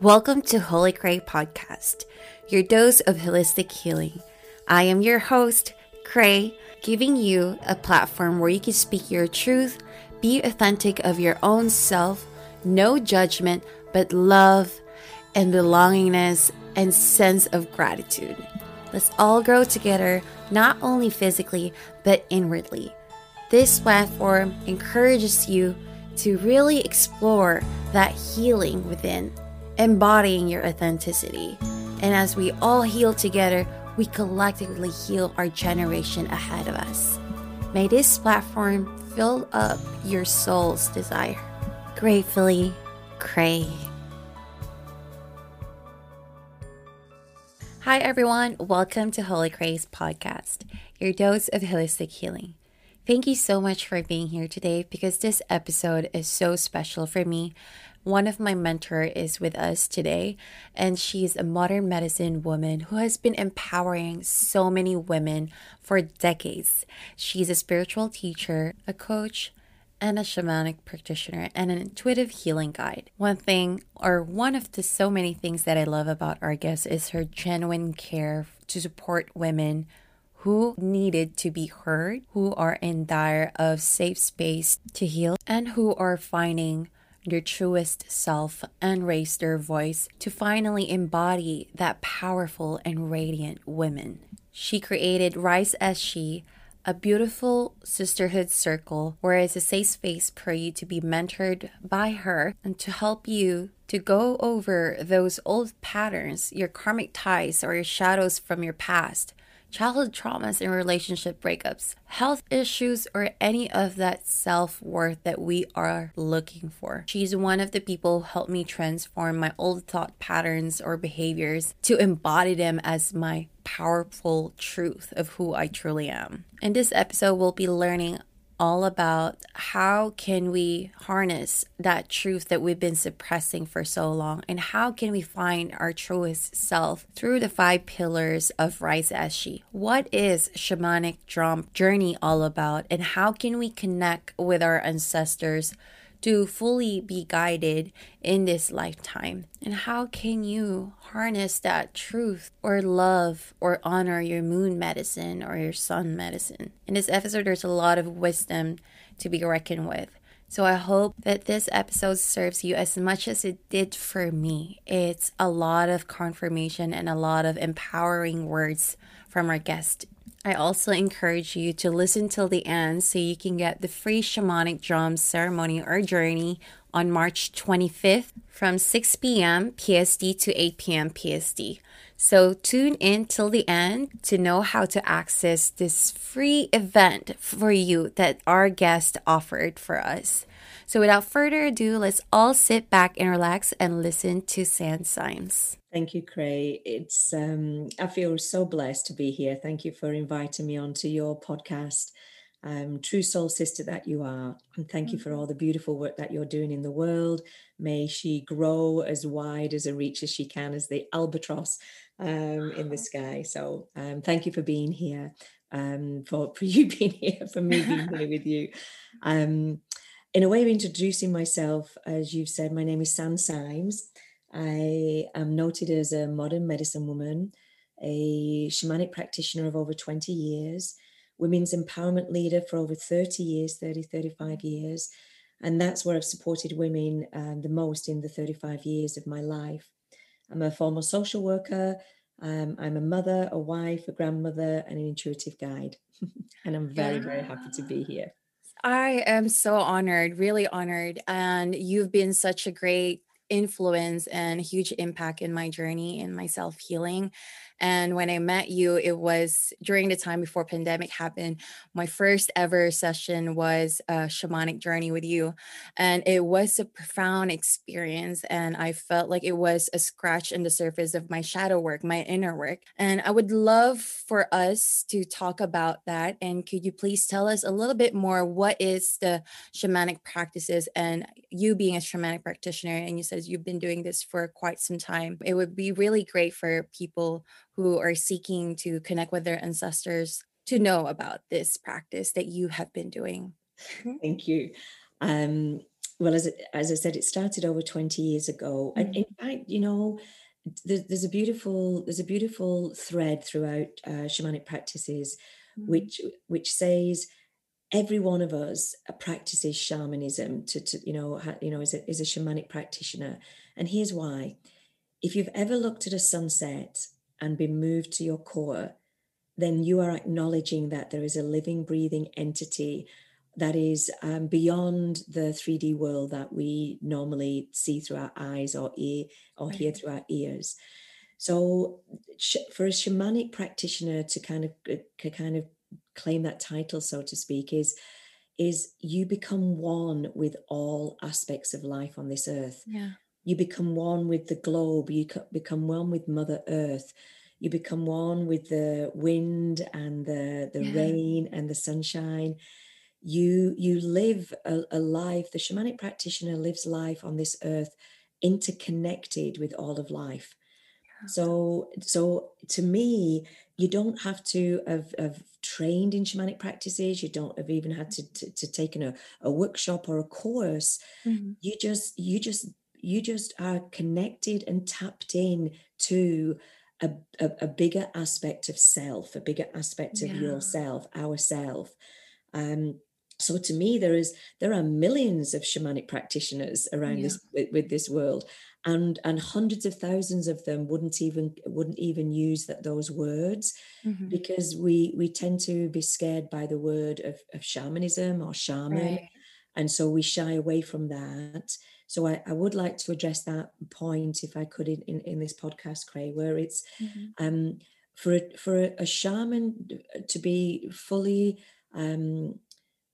Welcome to HoliKhrey Podcast, your dose of holistic healing. I am your host, Khrey, giving you a platform where you can speak your truth, be authentic of your own self, no judgment, but love and belongingness and sense of gratitude. Let's all grow together, not only physically, but inwardly. This platform encourages you to really explore that healing within embodying your authenticity. And as we all heal together, we collectively heal our generation ahead of us. May this platform fill up your soul's desire. Gratefully, Khrey. Hi, everyone. Welcome to HoliKhrey's podcast, your dose of holistic healing. Thank you so much for being here today because this episode is so special for me one of my mentor is with us today, and she's a modern medicine woman who has been empowering so many women for decades. She's a spiritual teacher, a coach, and a shamanic practitioner and an intuitive healing guide. One thing, or one of the so many things that I love about our guest is her genuine care to support women who needed to be heard, who are in dire of safe space to heal, and who are finding their truest self and raise their voice to finally embody that powerful and radiant woman. She created Rise as She, a beautiful sisterhood circle where it's a safe space for you to be mentored by her and to help you to go over those old patterns, your karmic ties, or your shadows from your past childhood traumas and relationship breakups, health issues, or any of that self worth that we are looking for. She's one of the people who helped me transform my old thought patterns or behaviors to embody them as my powerful truth of who I truly am. In this episode, we'll be learning all about how can we harness that truth that we've been suppressing for so long and how can we find our truest self through the five pillars of Rise as She. What is shamanic drum journey all about and how can we connect with our ancestors to fully be guided in this lifetime? And how can you harness that truth or love or honor your moon medicine or your sun medicine? In this episode, there's a lot of wisdom to be reckoned with. So I hope that this episode serves you as much as it did for me. It's a lot of confirmation and a lot of empowering words from our guest I also encourage you to listen till the end so you can get the free shamanic drums ceremony or journey on March 25th from 6 p.m. PST to 8 p.m. PST. So tune in till the end to know how to access this free event for you that our guest offered for us. So without further ado, let's all sit back and relax and listen to Sand Symes. Thank you, Khrey. It's um, I feel so blessed to be here. Thank you for inviting me onto your podcast. Um, true soul sister that you are. And thank you for all the beautiful work that you're doing in the world. May she grow as wide as a reach as she can, as the albatross um, in the sky. So um, thank you for being here, um, for, for you being here, for me being here with you. In a way of introducing myself, as you've said, my name is Sand Symes. I am noted as a modern medicine woman, a shamanic practitioner of over 20 years, women's empowerment leader for over 30 years, 30, 35 years. And that's where I've supported women um, the most in the 35 years of my life. I'm a former social worker. Um, I'm a mother, a wife, a grandmother, and an intuitive guide. and I'm very, very happy to be here. I am so honored, really honored. And you've been such a great influence and huge impact in my journey in my self healing. And when I met you, it was during the time before pandemic happened. My first ever session was a shamanic journey with you. And it was a profound experience. And I felt like it was a scratch in the surface of my shadow work, my inner work. And I would love for us to talk about that. And could you please tell us a little bit more what is the shamanic practices and you being a shamanic practitioner and you said you've been doing this for quite some time. It would be really great for people who are seeking to connect with their ancestors to know about this practice that you have been doing. Thank you. Um, well, as, as I said, it started over 20 years ago. Mm-hmm. And in fact, you know, there's, there's a beautiful there's a beautiful thread throughout uh, shamanic practices, mm-hmm. which which says every one of us uh, practices shamanism to, to you know ha, you know is a, is a shamanic practitioner, and here's why: if you've ever looked at a sunset and be moved to your core, then you are acknowledging that there is a living, breathing entity that is um, beyond the 3D world that we normally see through our eyes or ear or hear through our ears. So, for a shamanic practitioner to kind of uh, to kind of claim that title, so to speak, is is you become one with all aspects of life on this earth. Yeah. You become one with the globe. You become one with Mother Earth. You become one with the wind and the the yeah. rain and the sunshine you you live a, a life the shamanic practitioner lives life on this earth interconnected with all of life so so to me you don't have to have, have trained in shamanic practices you don't have even had to to, to take a, a workshop or a course mm-hmm. you just you just you just are connected and tapped in to a, a, a bigger aspect of self a bigger aspect of yeah. yourself ourself um so to me there is there are millions of shamanic practitioners around yeah. this with, with, this world and and hundreds of thousands of them wouldn't even wouldn't even use that those words mm-hmm. because we we tend to be scared by the word of, of shamanism or shaman right. and so we shy away from that so I, I would like to address that point if i could in, in, in this podcast Khrey where it's mm-hmm. um for a, for a, a shaman to be fully um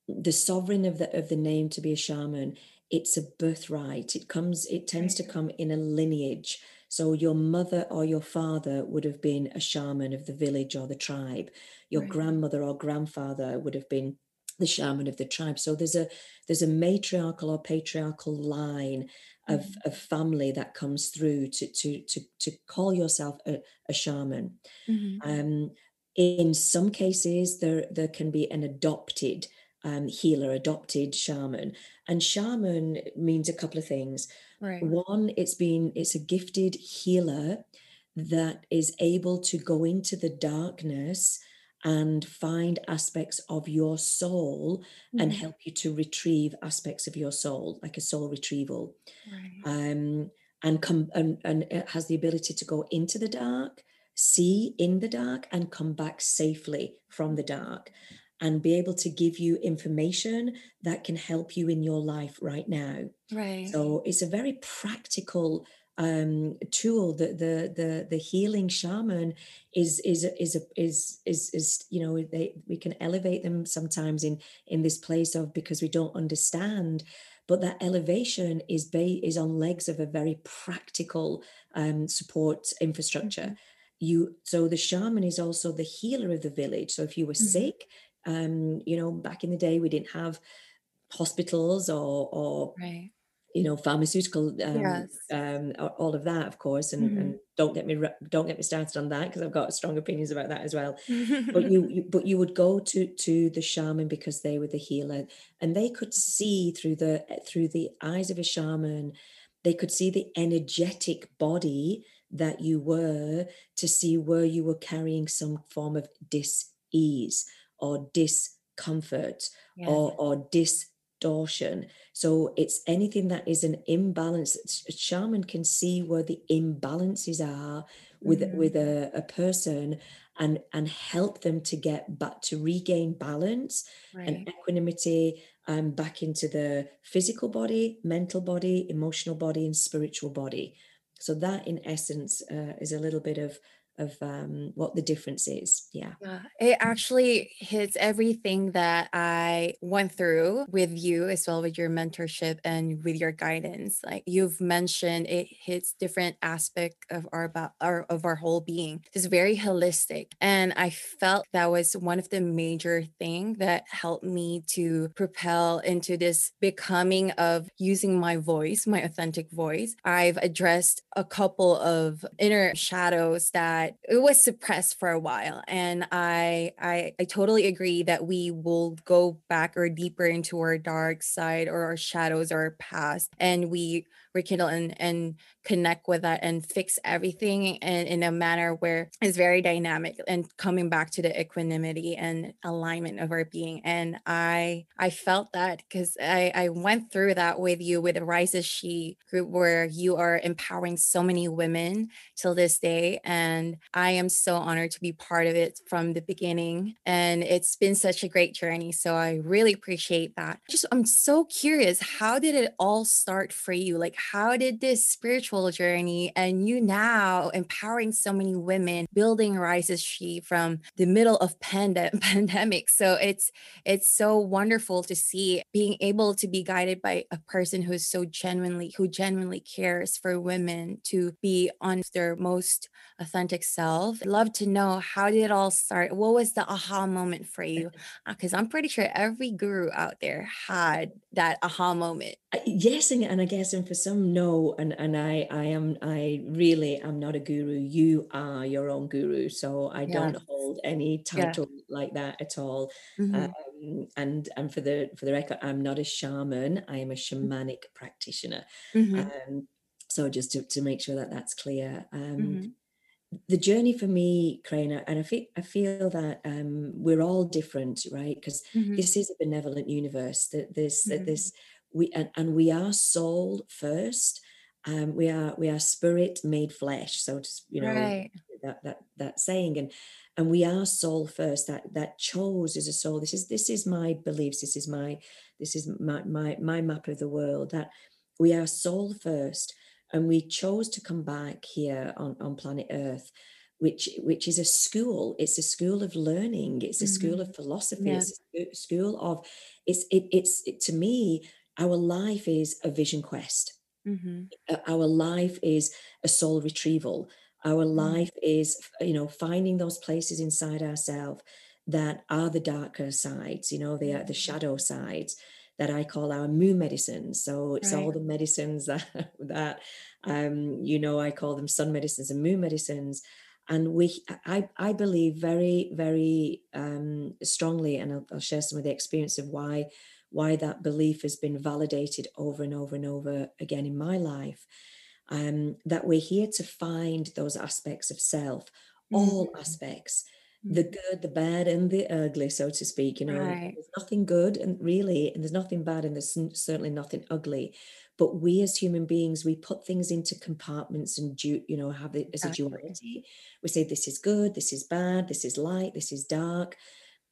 the sovereign of the of the name to be a shaman it's a birthright it comes it tends to come in a lineage so your mother or your father would have been a shaman of the village or the tribe your right. grandmother or grandfather would have been the shaman of the tribe so there's a there's a matriarchal or patriarchal line of, mm-hmm. of family that comes through to to to, to call yourself a, a shaman mm-hmm. um in some cases there there can be an adopted um, healer, adopted shaman. And shaman means a couple of things. Right. One, it's been it's a gifted healer that is able to go into the darkness and find aspects of your soul mm-hmm. and help you to retrieve aspects of your soul, like a soul retrieval. Right. Um, and come and, and it has the ability to go into the dark, see in the dark, and come back safely from the dark and be able to give you information that can help you in your life right now. Right. So it's a very practical um tool that the the the healing shaman is is is is is is you know they we can elevate them sometimes in in this place of because we don't understand but that elevation is ba- is on legs of a very practical um support infrastructure mm-hmm. you so the shaman is also the healer of the village so if you were mm-hmm. sick um, you know, back in the day, we didn't have hospitals or, or right. You know, pharmaceutical, um, yes. um, all of that, of course. And, mm-hmm. and don't get me don't get me started on that because I've got strong opinions about that as well. but you, you, but you would go to to the shaman because they were the healer, and they could see through the through the eyes of a shaman. They could see the energetic body that you were to see where you were carrying some form of dis-ease or discomfort yeah. or, or distortion. So it's anything that is an imbalance. A shaman can see where the imbalances are with mm-hmm. with a, a person and and help them to get back to regain balance right. and equanimity um, back into the physical body, mental body, emotional body, and spiritual body. So that, in essence, uh, is a little bit of of um, what the difference is. Yeah. yeah. It actually hits everything that I went through with you as well with your mentorship and with your guidance. Like you've mentioned, it hits different aspect of our our of our whole being. It's very holistic. And I felt that was one of the major thing that helped me to propel into this becoming of using my voice, my authentic voice. I've addressed a couple of inner shadows that that it was suppressed for a while. And I, I, I totally agree that we will go back or deeper into our dark side or our shadows or our past, and we rekindle and, and connect with that and fix everything in, in a manner where it's very dynamic and coming back to the equanimity and alignment of our being. And I I felt that because I, I went through that with you with the Rise She group where you are empowering so many women till this day. And I am so honored to be part of it from the beginning. And it's been such a great journey. So I really appreciate that. Just I'm so curious, how did it all start for you? Like how did this spiritual journey and you now empowering so many women building Rise as She from the middle of pande- pandemic. So it's it's so wonderful to see being able to be guided by a person who's so genuinely who genuinely cares for women to be on their most authentic self. I'd love to know how did it all start? What was the aha moment for you? Uh, because i'm pretty sure every guru out there had that aha moment. Uh, yes and, and i guess and for some no and and i i am i really am not a guru you are your own guru so i don't hold any title yeah. like that at all mm-hmm. um, and and for the for the record i'm not a shaman i am a mm-hmm. shamanic practitioner mm-hmm. um, so just to, to make sure that that's clear um, mm-hmm. the journey for me crane and i feel i feel that um, we're all different right because mm-hmm. this is a benevolent universe that this that this we and, and we are soul first um, we are we are spirit made flesh so just you know right. that that that saying and and we are soul first that that chose as a soul this is this is my beliefs this is my this is my my my map of the world that we are soul first and we chose to come back here on on planet earth which which is a school it's a school of learning it's a mm-hmm. school of philosophy yeah. it's a school of it's it, it's it, to me our life is a vision quest. Mm-hmm. Our life is a soul retrieval. Our mm-hmm. life is, you know, finding those places inside ourselves that are the darker sides, you know, the the mm-hmm. shadow sides that I call our moon medicines. So it's right. all the medicines that that um, you know, I call them sun medicines and moon medicines. And we, I, I believe very, very um, strongly, and I'll, I'll share some of the experience of why why that belief has been validated over and over and over again in my life. Um, that we're here to find those aspects of self, mm-hmm. all aspects, the mm-hmm. good, the bad, and the ugly, so to speak. You know, right. there's nothing good and really, and there's nothing bad, and there's certainly nothing ugly. But we as human beings, we put things into compartments and do, you know, have it as a duality. We say this is good, this is bad, this is light, this is dark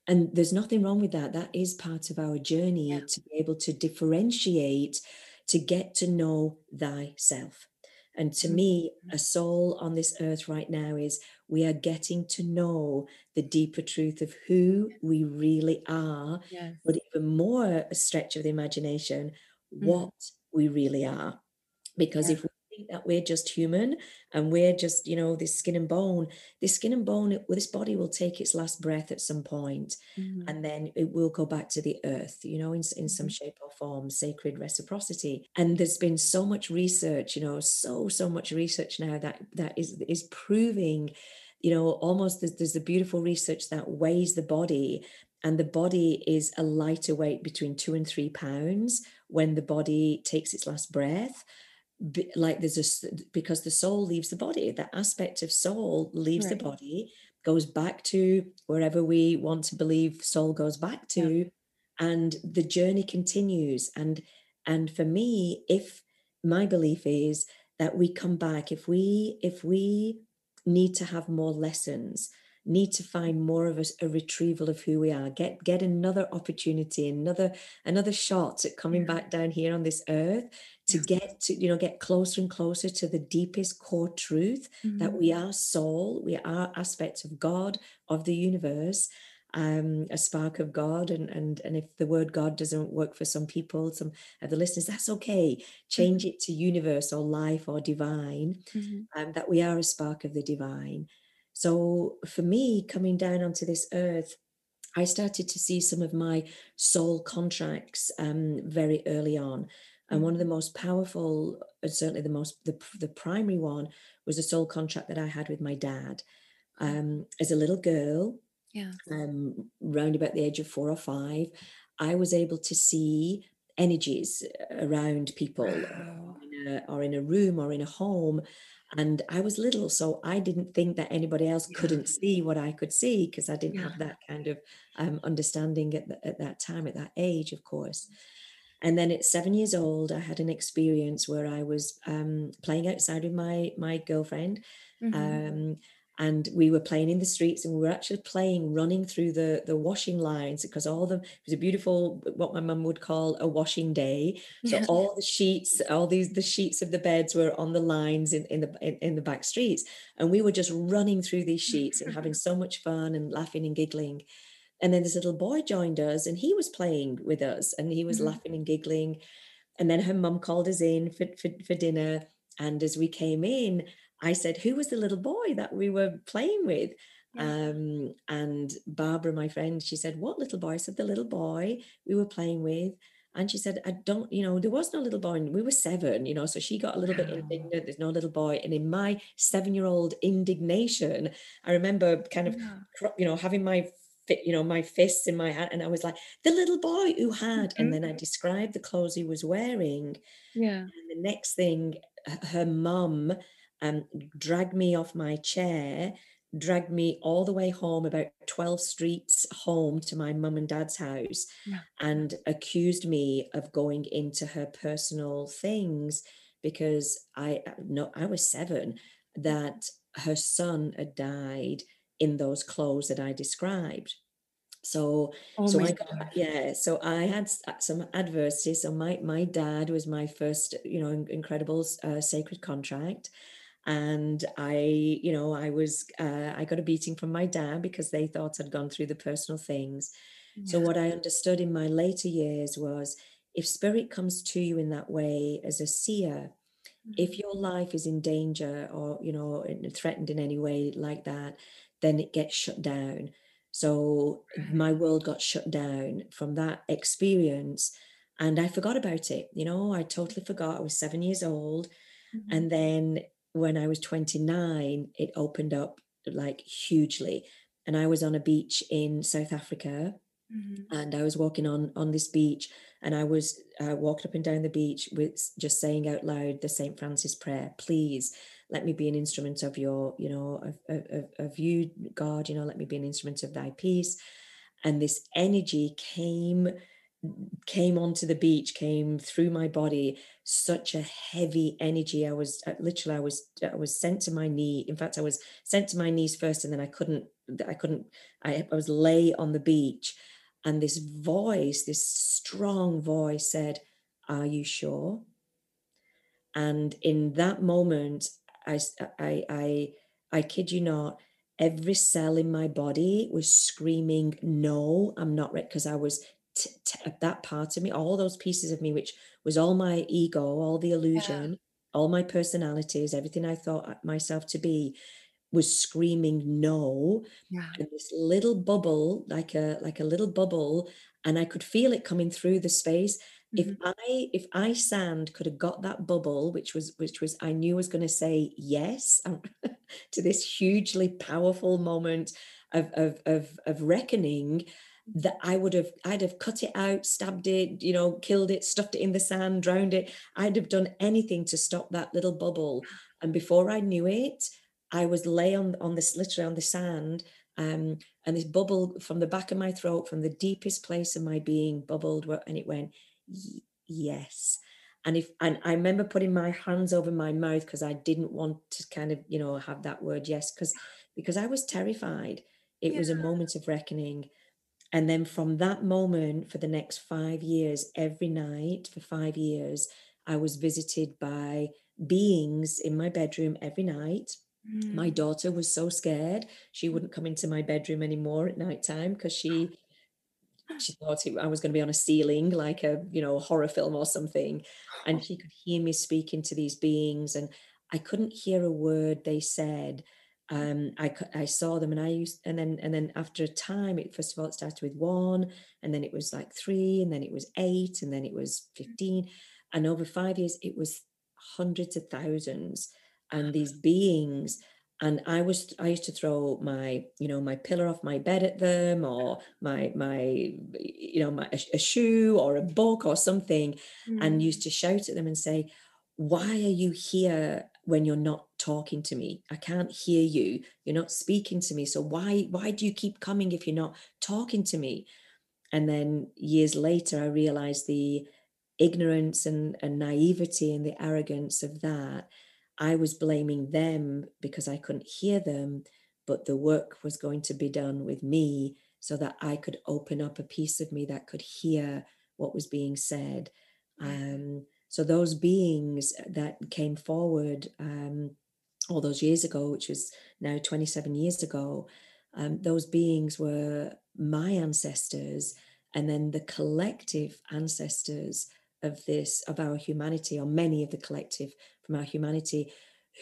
and there's nothing wrong with that that is part of our journey yeah. to be able to differentiate to get to know thyself and to mm-hmm. me a soul on this earth right now is we are getting to know the deeper truth of who we really are yes. but even more a stretch of the imagination mm-hmm. what we really are because yeah. if we think that we're just human and we're just you know this skin and bone this skin and bone this body will take its last breath at some point, mm-hmm. and then it will go back to the earth you know in, in some mm-hmm. shape or form sacred reciprocity and there's been so much research you know so so much research now that that is is proving you know almost there's, there's the beautiful research that weighs the body and the body is a lighter weight between two and three pounds when the body takes its last breath like there's a because the soul leaves the body that aspect of soul leaves right. the body goes back to wherever we want to believe soul goes back to yeah. and the journey continues and and for me if my belief is that we come back if we if we need to have more lessons need to find more of a, a, retrieval of who we are get get another opportunity another another shot at coming back down here on this earth to get to you know get closer and closer to the deepest core truth mm-hmm. that we are soul we are aspects of god of the universe um, a spark of God. And, and, and if the word God doesn't work for some people, some of the listeners, that's okay. Change mm-hmm. it to universe or life or divine, mm-hmm. um, that we are a spark of the divine. So for me, coming down onto this earth, I started to see some of my soul contracts um, very early on. And one of the most powerful, uh, certainly the most the, the primary one, was a soul contract that I had with my dad. Um, as a little girl, Yeah. um, round about the age of four or five, I was able to see energies around people Wow. A, or in a room or in a home. And I was little, so I didn't think that anybody else Yeah. couldn't see what I could see because I didn't Yeah. have that kind of um, understanding at, the, at that time, at that age, of course. And then at seven years old, I had an experience where I was um, playing outside with my my girlfriend, Mhm. um, and we were playing in the streets, and we were actually playing running through the the washing lines because all the it was a beautiful what my mum would call a washing day. So Yeah. all the sheets, all these the sheets of the beds were on the lines in, in the in, in the back streets, and we were just running through these sheets and having so much fun and laughing and giggling. And then this little boy joined us, and he was playing with us, and he was Mhm. laughing and giggling. And then her mum called us in for, for, for dinner. And as we came in, I said, Who was the little boy that we were playing with? Yeah. Um, and Barbara, my friend, she said, What little boy? I said, The little boy we were playing with. And she said, I don't, you know, there was no little boy. And we were seven, you know, so she got a little bit indignant. There's no little boy. And in my seven year old indignation, I remember kind of, Yeah. you know, having my fit, you know, my fists in my hand. And I was like, The little boy who had. And Mhm. then I described the clothes he was wearing. Yeah. And the next thing, her mum um, dragged me off my chair, dragged me all the way home, about 12 streets home to my mum and dad's house, Yeah. and accused me of going into her personal things because I no, I was seven, that her son had died in those clothes that I described. So Oh so I got yeah, so I had uh, some adversity. So my my dad was my first, you know, incredible uh, sacred contract, and I, you know, I was uh, I got a beating from my dad because they thought I'd gone through the personal things. So what I understood in my later years was if spirit comes to you in that way as a seer, if Mhm. your life is in danger or you know threatened in any way like that then it gets shut down so Right. my world got shut down from that experience and i forgot about it you know i totally forgot i was seven years old Mhm. and then when i was 29 it opened up like hugely and i was on a beach in south africa Mhm. and I was walking on on this beach, and I was uh, walking up and down the beach with just saying out loud the Saint Francis prayer. Please let me be an instrument of your, you know, of, of of you, God. You know, let me be an instrument of Thy peace. And this energy came came onto the beach, came through my body. Such a heavy energy. I was uh, literally, I was I was sent to my knee. In fact, I was sent to my knees first, and then I couldn't. I couldn't. I, I was lay on the beach and this voice, this strong voice said, Are you sure? And in that moment, i i i, I kid you not, every cell in my body was screaming, No, I'm not ready. Because I was t- t- that part of me, all those pieces of me, which was all my ego, all the Yeah. illusion, all my personalities, everything I thought myself to be, was screaming no Yeah. and this little bubble like a like a little bubble and i could feel it coming through the space if Mhm. i if i sand could have got that bubble which was which was i knew was going to say yes um, to this hugely powerful moment of of of, of reckoning that i would have i'd have cut it out stabbed it you know killed it stuffed it in the sand drowned it i'd have done anything to stop that little bubble and before i knew it i was lay on on this literally on the sand um, and this bubble from the back of my throat, from the deepest place of my being, bubbled, and it went, yes. And if and I remember putting my hands over my mouth because I didn't want to kind of, you know, have that word yes, because because I was terrified. It Yeah. was a moment of reckoning. And then from that moment, for the next five years, every night for five years, I was visited by beings in my bedroom every night. My Mm. daughter was so scared she wouldn't come into my bedroom anymore at night time because she she thought it, I was going to be on a ceiling like a you know horror film or something. And she could hear me speaking to these beings and I couldn't hear a word they said um I I saw them and I used and then and then after a time it first of all it started with one and then it was like three and then it was eight and then it was 15 And over five years, it was hundreds of thousands. And these beings and I was I used to throw my you know my pillow off my bed at them or my my you know my, a, a shoe or a book or something mm. and used to shout at them and say why are you here when you're not talking to me. I can't hear you. You're not speaking to me. So why why do you keep coming if you're not talking to me? And then years later I realized the ignorance and, and naivety and the arrogance of that. I was blaming them because I couldn't hear them, but the work was going to be done with me so that I could open up a piece of me that could hear what was being said. Um, so those beings that came forward um, all those years ago, which was now 27 years ago, um, those beings were my ancestors and then the collective ancestors of this of our humanity or many of the collective from our humanity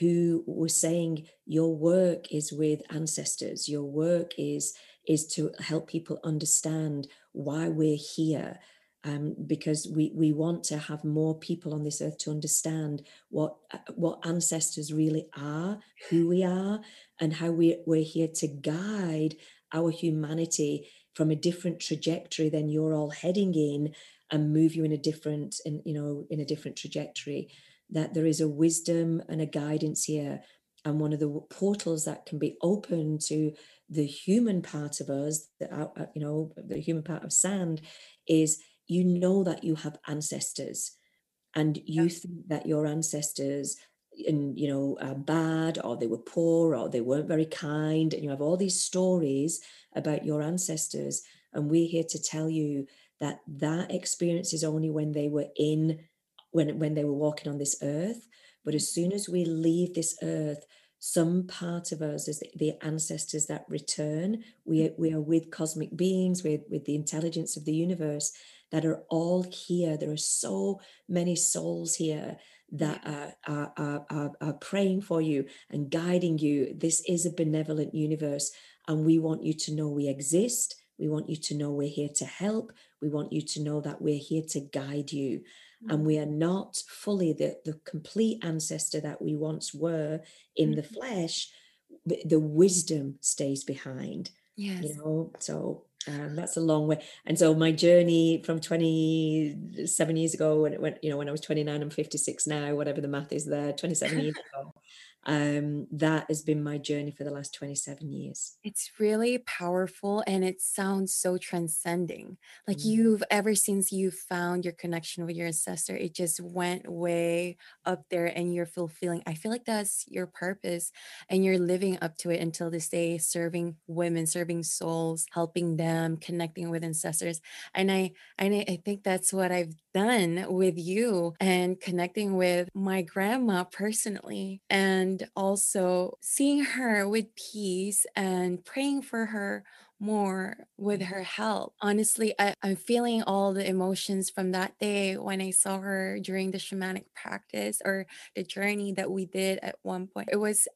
who were saying your work is with ancestors. Your work is is to help people understand why we're here um, because we we want to have more people on this earth to understand what what ancestors really are, who we are, and how we we're here to guide our humanity from a different trajectory than you're all heading in, and move you in a different in you know in a different trajectory. That there is a wisdom and a guidance here and one of the portals that can be open to the human part of us that uh, you know the human part of sand is you know that you have ancestors and you yeah. think that your ancestors and you know are bad or they were poor or they weren't very kind and you have all these stories about your ancestors and we're here to tell you that that experience is only when they were in when when they were walking on this earth but as soon as we leave this earth some part of us is the, ancestors that return we, mm. we are with cosmic beings with with the intelligence of the universe that are all here there are so many souls here that are, are, are, are, praying for you and guiding you this is a benevolent universe and we want you to know we exist we want you to know we're here to help we want you to know that we're here to guide you. Mm-hmm. And we mm. are not fully the, the complete ancestor that we once were in mm-hmm. the flesh. The wisdom stays behind. Yes. You know, so um, that's a long way. And so my journey from 27 years ago, when went, you know, when I was 29, I'm 56 now, whatever the math is there, 27 years ago, um, that has been my journey for the last 27 years. It's really powerful and it sounds so transcending. Like mm. you've ever since you found your connection with your ancestor, it just went way up there and you're fulfilling. I feel like that's your purpose and you're living up to it until this day, serving women, serving souls, helping them, connecting with ancestors. And I and I think that's what I've done with you and connecting with my grandma personally and also seeing her with peace and praying for her more with mm-hmm. her help. Honestly, I, am feeling all the emotions from that day when I saw her during the shamanic practice or the journey that we did at one point. It was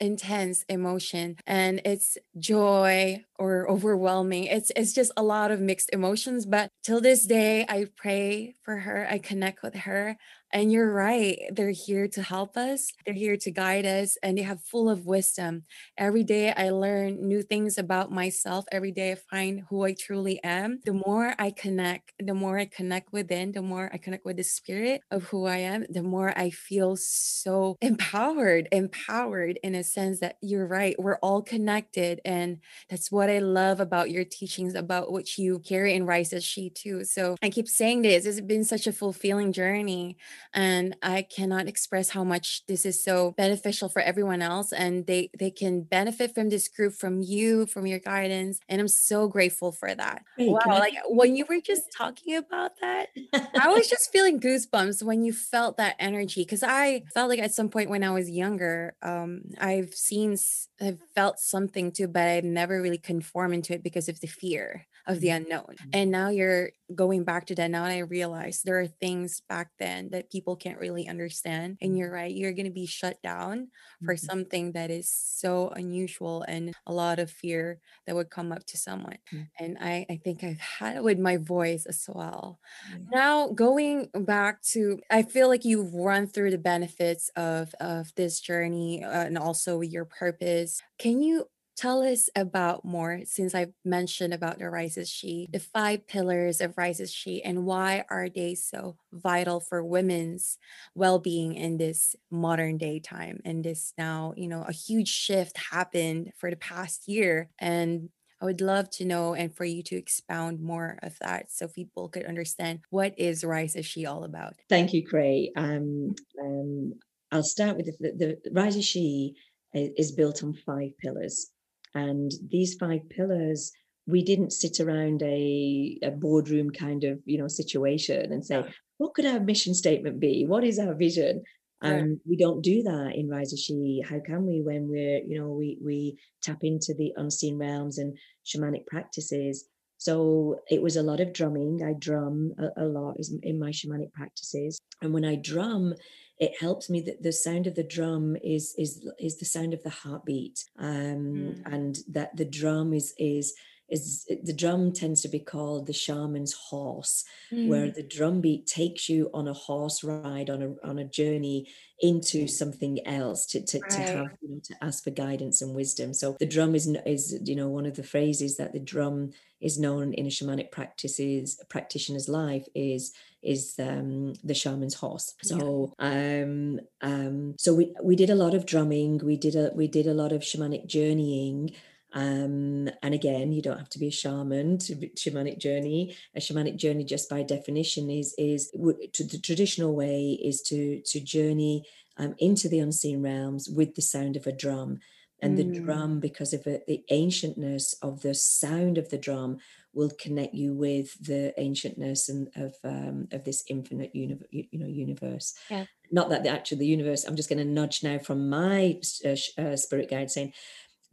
intense emotion and it's joy or overwhelming it's it's just a lot of mixed emotions but till this day i pray for her i connect with her and you're right. They're here to help us. They're here to guide us and they have full of wisdom. Every day I learn new things about myself. Every day I find who I truly am. The more I connect, the more I connect within, the more I connect with the spirit of who I am, the more I feel so empowered, empowered in a sense that you're right. We're all connected. And that's what I love about your teachings, about what you carry and rise as she too. So I keep saying this. It's been such a fulfilling journey and i cannot express how much this is so beneficial for everyone else and they they can benefit from this group from you from your guidance and i'm so grateful for that. Wow I- like when you were just talking about that i was just feeling goosebumps when you felt that energy because i felt like at some point when i was younger um i've seen i've felt something too but i've never really conformed into it because of the fear of the unknown. Mm. And now you're going back to that now and I realize there are things back then that people can't really understand. And you're right, you're gonna be shut down for Mhm. something that is so unusual and a lot of fear that would come up to someone. Mm. And I, I think I've had it with my voice as well. Yeah. Now going back to I feel like you've run through the benefits of of this journey uh, and also your purpose. Can you tell us about more since I've mentioned about the Rise as She, the five pillars of Rise as She and why are they so vital for women's well-being in this modern day time and this now, you know, a huge shift happened for the past year and I would love to know and for you to expound more of that so people could understand what is Rise She all about. Thank you, Khrey. Um, um, I'll start with the, the, the Rise She is built on five pillars. And these five pillars, we didn't sit around a, a boardroom kind of, you know, situation and say, what could our mission statement be? What is our vision? Right. Um, we don't do that in Rise as She. How can we when we're, you know, we we tap into the unseen realms and shamanic practices. So it was a lot of drumming. I drum a, a lot in my shamanic practices. And when I drum, it helps me that the sound of the drum is is is the sound of the heartbeat. Um, Mm. and that the drum is is is the drum tends to be called the shaman's horse where Mm, the drum beat takes you on a horse ride on a on a journey into something else to to, to have you know to ask for guidance and wisdom. So the drum is is you know one of the phrases that the drum is known in a shamanic practices practitioner's life is is um the shaman's horse. Yeah. so um um so we we did a lot of drumming. We did a we did a lot of shamanic journeying um and again you don't have to be a shaman to be shamanic journey. A shamanic journey just by definition is is to the traditional way is to to journey um, into the unseen realms with the sound of a drum. And the Mm, drum because of it, the ancientness of the sound of the drum will connect you with the ancientness and of um, of this infinite universe you know universe. Yeah. not that the actual the universe i'm just going to nudge now from my uh, uh, spirit guide saying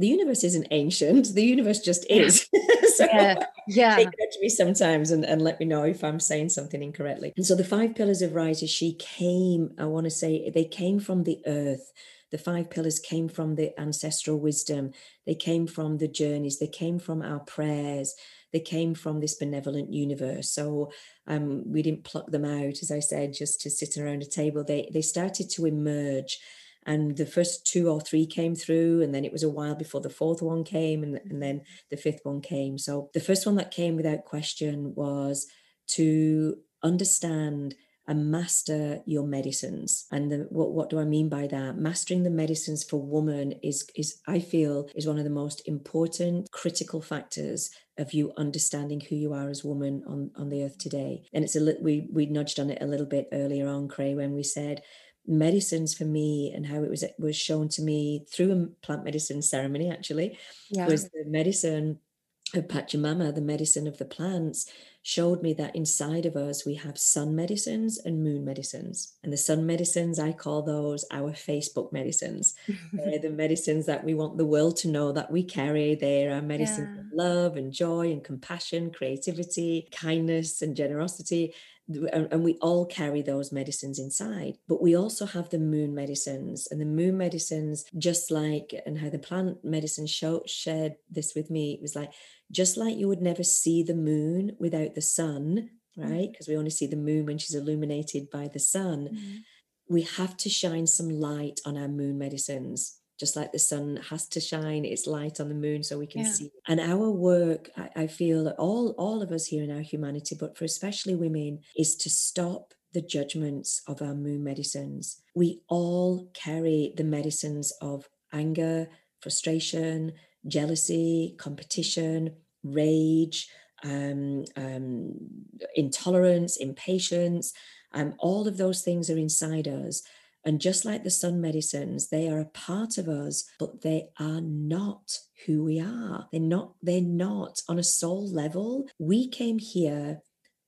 the universe isn't ancient the universe just is so Yeah. Yeah. correct me sometimes and, and let me know if I'm saying something incorrectly. And so the five pillars of Rise as She came, I want to say, they came from the earth. The five pillars came from the ancestral wisdom. They came from the journeys. They came from our prayers. They came from this benevolent universe. So um, we didn't pluck them out, as I said, just to sit around a table. They they started to emerge. And the first two or three came through, and then it was a while before the fourth one came, and, and then the fifth one came. So the first one that came without question was to understand and master your medicines. And the, what what do I mean by that? Mastering the medicines for woman is is I feel is one of the most important critical factors of you understanding who you are as woman on on the earth today. And it's a li- we we nudged on it a little bit earlier on, Khrey, when we said medicines for me and how it was it was shown to me through a plant medicine ceremony actually Yeah. was the medicine of Pachamama, the medicine of the plants, showed me that inside of us we have sun medicines and moon medicines. And the sun medicines, I call those our Facebook medicines. They're the medicines that we want the world to know that we carry. They're our medicines Yeah. of love and joy and compassion, creativity, kindness and generosity. And, we all carry those medicines inside. But we also have the moon medicines. And the moon medicines, just like, and how the plant medicine show, shared this with me, it was like, just like you would never see the moon without the sun, right? Because we only see the moon when she's illuminated by the sun Mhm. we have to shine some light on our moon medicines just like the sun has to shine its light on the moon so we can Yeah. see and our work I, I feel that all all of us here in our humanity but for especially women is to stop the judgments of our moon medicines we all carry the medicines of anger frustration jealousy competition rage um, um, intolerance impatience um, all of those things are inside us. And just like the sun medicines, they are a part of us, but they are not who we are. They're not, they're not on a soul level. We came here.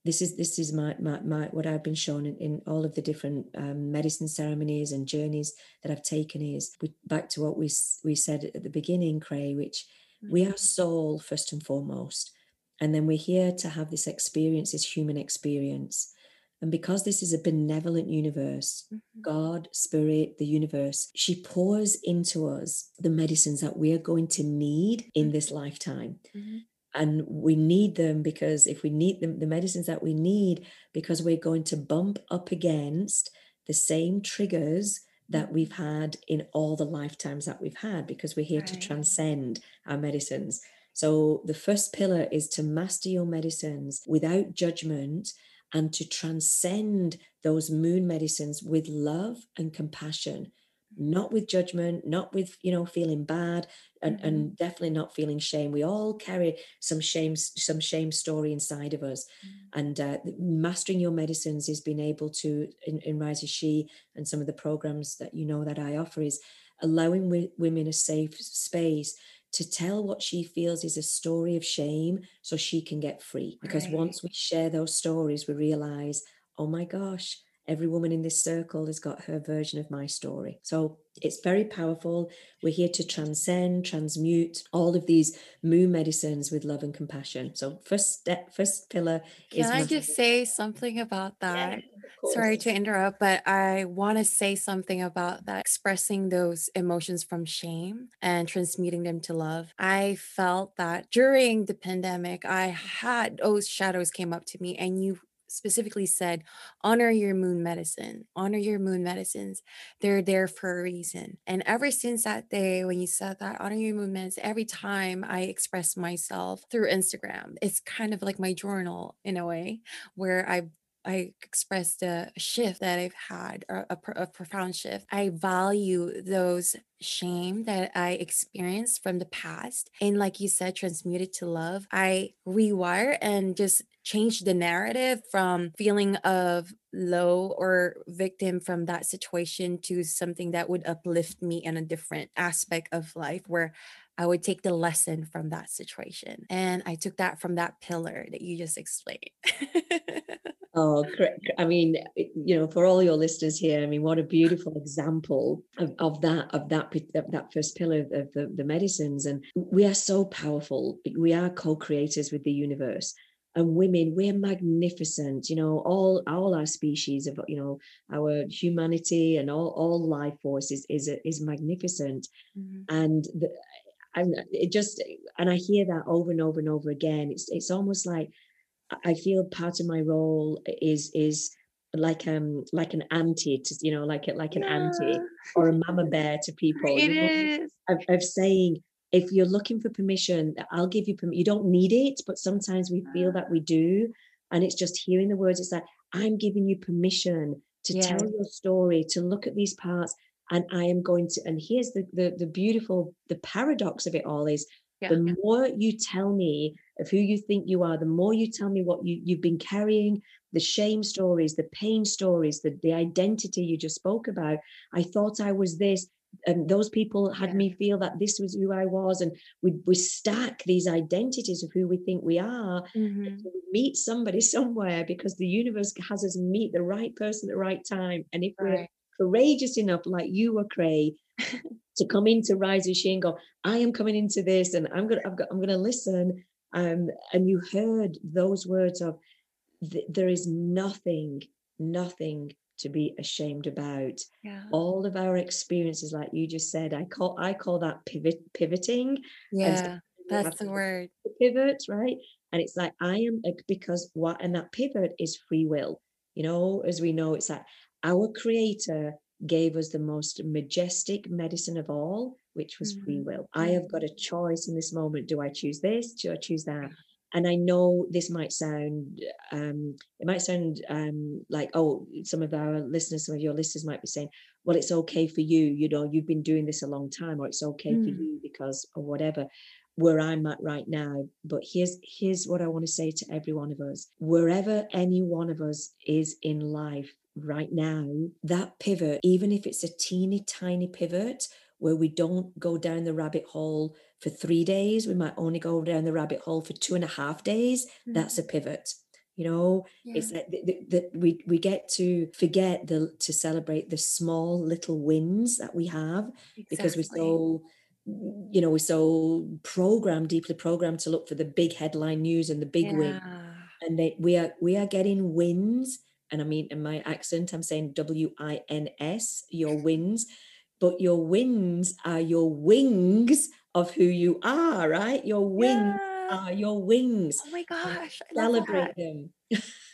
This is this is my my, my what I've been shown in, in all of the different um, medicine ceremonies and journeys that I've taken is we, back to what we we said at the beginning, Khrey, which we are soul first and foremost And then we're here to have this experience, this human experience. And because this is a benevolent universe, mm-hmm. God, Spirit, the universe, she pours into us the medicines that we are going to need in this mm-hmm. lifetime. Mm-hmm. And we need them because if we need them, the medicines that we need, because we're going to bump up against the same triggers that we've mm-hmm. had in all the lifetimes that we've had, because we're here right. to transcend our medicines. So the first pillar is to master your medicines without judgment and to transcend those moon medicines with love and compassion not with judgment not with you know feeling bad and, mm-hmm. and definitely not feeling shame we all carry some shame some shame story inside of us mm-hmm. and uh, mastering your medicines is being able to in, in rise as she and some of the programs that you know that i offer is allowing w- women a safe space to tell what she feels is a story of shame so she can get free. Because right. once we share those stories, we realize, oh my gosh, every woman in this circle has got her version of my story. So it's very powerful. We're here to transcend, transmute all of these moon medicines with love and compassion. So first step, first pillar Can is. Can I just say something about that? Yeah, Sorry to interrupt, but I want to say something about that expressing those emotions from shame and transmuting them to love. I felt that during the pandemic, I had those shadows came up to me, and you specifically said, honor your moon medicine, honor your moon medicines. They're there for a reason. And ever since that day when you said that, honor your moon medicine, every time I express myself through Instagram, it's kind of like my journal in a way where I I expressed a shift that I've had, a, a, a, profound shift. I value those shame that I experienced from the past. And like you said, transmuted to love. I rewire and just change the narrative from feeling of low or victim from that situation to something that would uplift me in a different aspect of life where I would take the lesson from that situation. And I took that from that pillar that you just explained. Oh, I mean, you know, for all your listeners here, I mean, what a beautiful example of, of that of that of that first pillar of the, the medicines. And we are so powerful. We are co-creators with the universe. And women, we're magnificent. You know, all all our species of you know our humanity and all all life forces is is, magnificent. Mm-hmm. And the, and it just and I hear that over and over and over again. It's it's almost like I feel part of my role is is like um like an auntie to you know like like an yeah. auntie or a mama bear to people. It you know, is. Of, of, saying if you're looking for permission, I'll give you permission. You don't need it, but sometimes we feel that we do, and it's just hearing the words. It's like I'm giving you permission to yeah. tell your story, to look at these parts, and I am going to. And here's the the, the beautiful the paradox of it all is yeah. the more you tell me of who you think you are, the more you tell me what you, you've been carrying, the shame stories, the pain stories, the, the identity you just spoke about. I thought I was this. And those people had yeah. me feel that this was who I was. And we, we stack these identities of who we think we are. Mm-hmm. we meet somebody somewhere because the universe has us meet the right person at the right time. And if right. we're courageous enough, like you were, Khrey, to come into Rise as She and go, I am coming into this and I'm gonna I've got I'm gonna listen um, and you heard those words of there is nothing, nothing to be ashamed about. Yeah. All of our experiences, like you just said, I call I call that pivot pivoting. Yeah, that's the word. Pivot, right? And it's like I am because what and that pivot is free will. You know, as we know, it's like our creator gave us the most majestic medicine of all, which was mm-hmm. free will. I have got a choice in this moment. Do I choose this? Do I choose that? And I know this might sound, um, it might sound um, like, oh, some of our listeners, some of your listeners might be saying, well, it's okay for you. You know, you've been doing this a long time, or it's okay mm. for you because, or whatever where I'm at right now. But here's here's what I want to say to every one of us. Wherever any one of us is in life right now, that pivot, even if it's a teeny tiny pivot, where we don't go down the rabbit hole for three days, we might only go down the rabbit hole for two and a half days. Mm-hmm. That's a pivot. You know, yeah. it's that, that we we get to forget the to celebrate the small little wins that we have exactly. because we're so you know we're so programmed deeply programmed to look for the big headline news and the big yeah. win and they, we are we are getting wins and i mean in my accent i'm saying w-i-n-s your wins but your wins are your wings of who you are right your wings yeah. are your wings oh my gosh celebrate them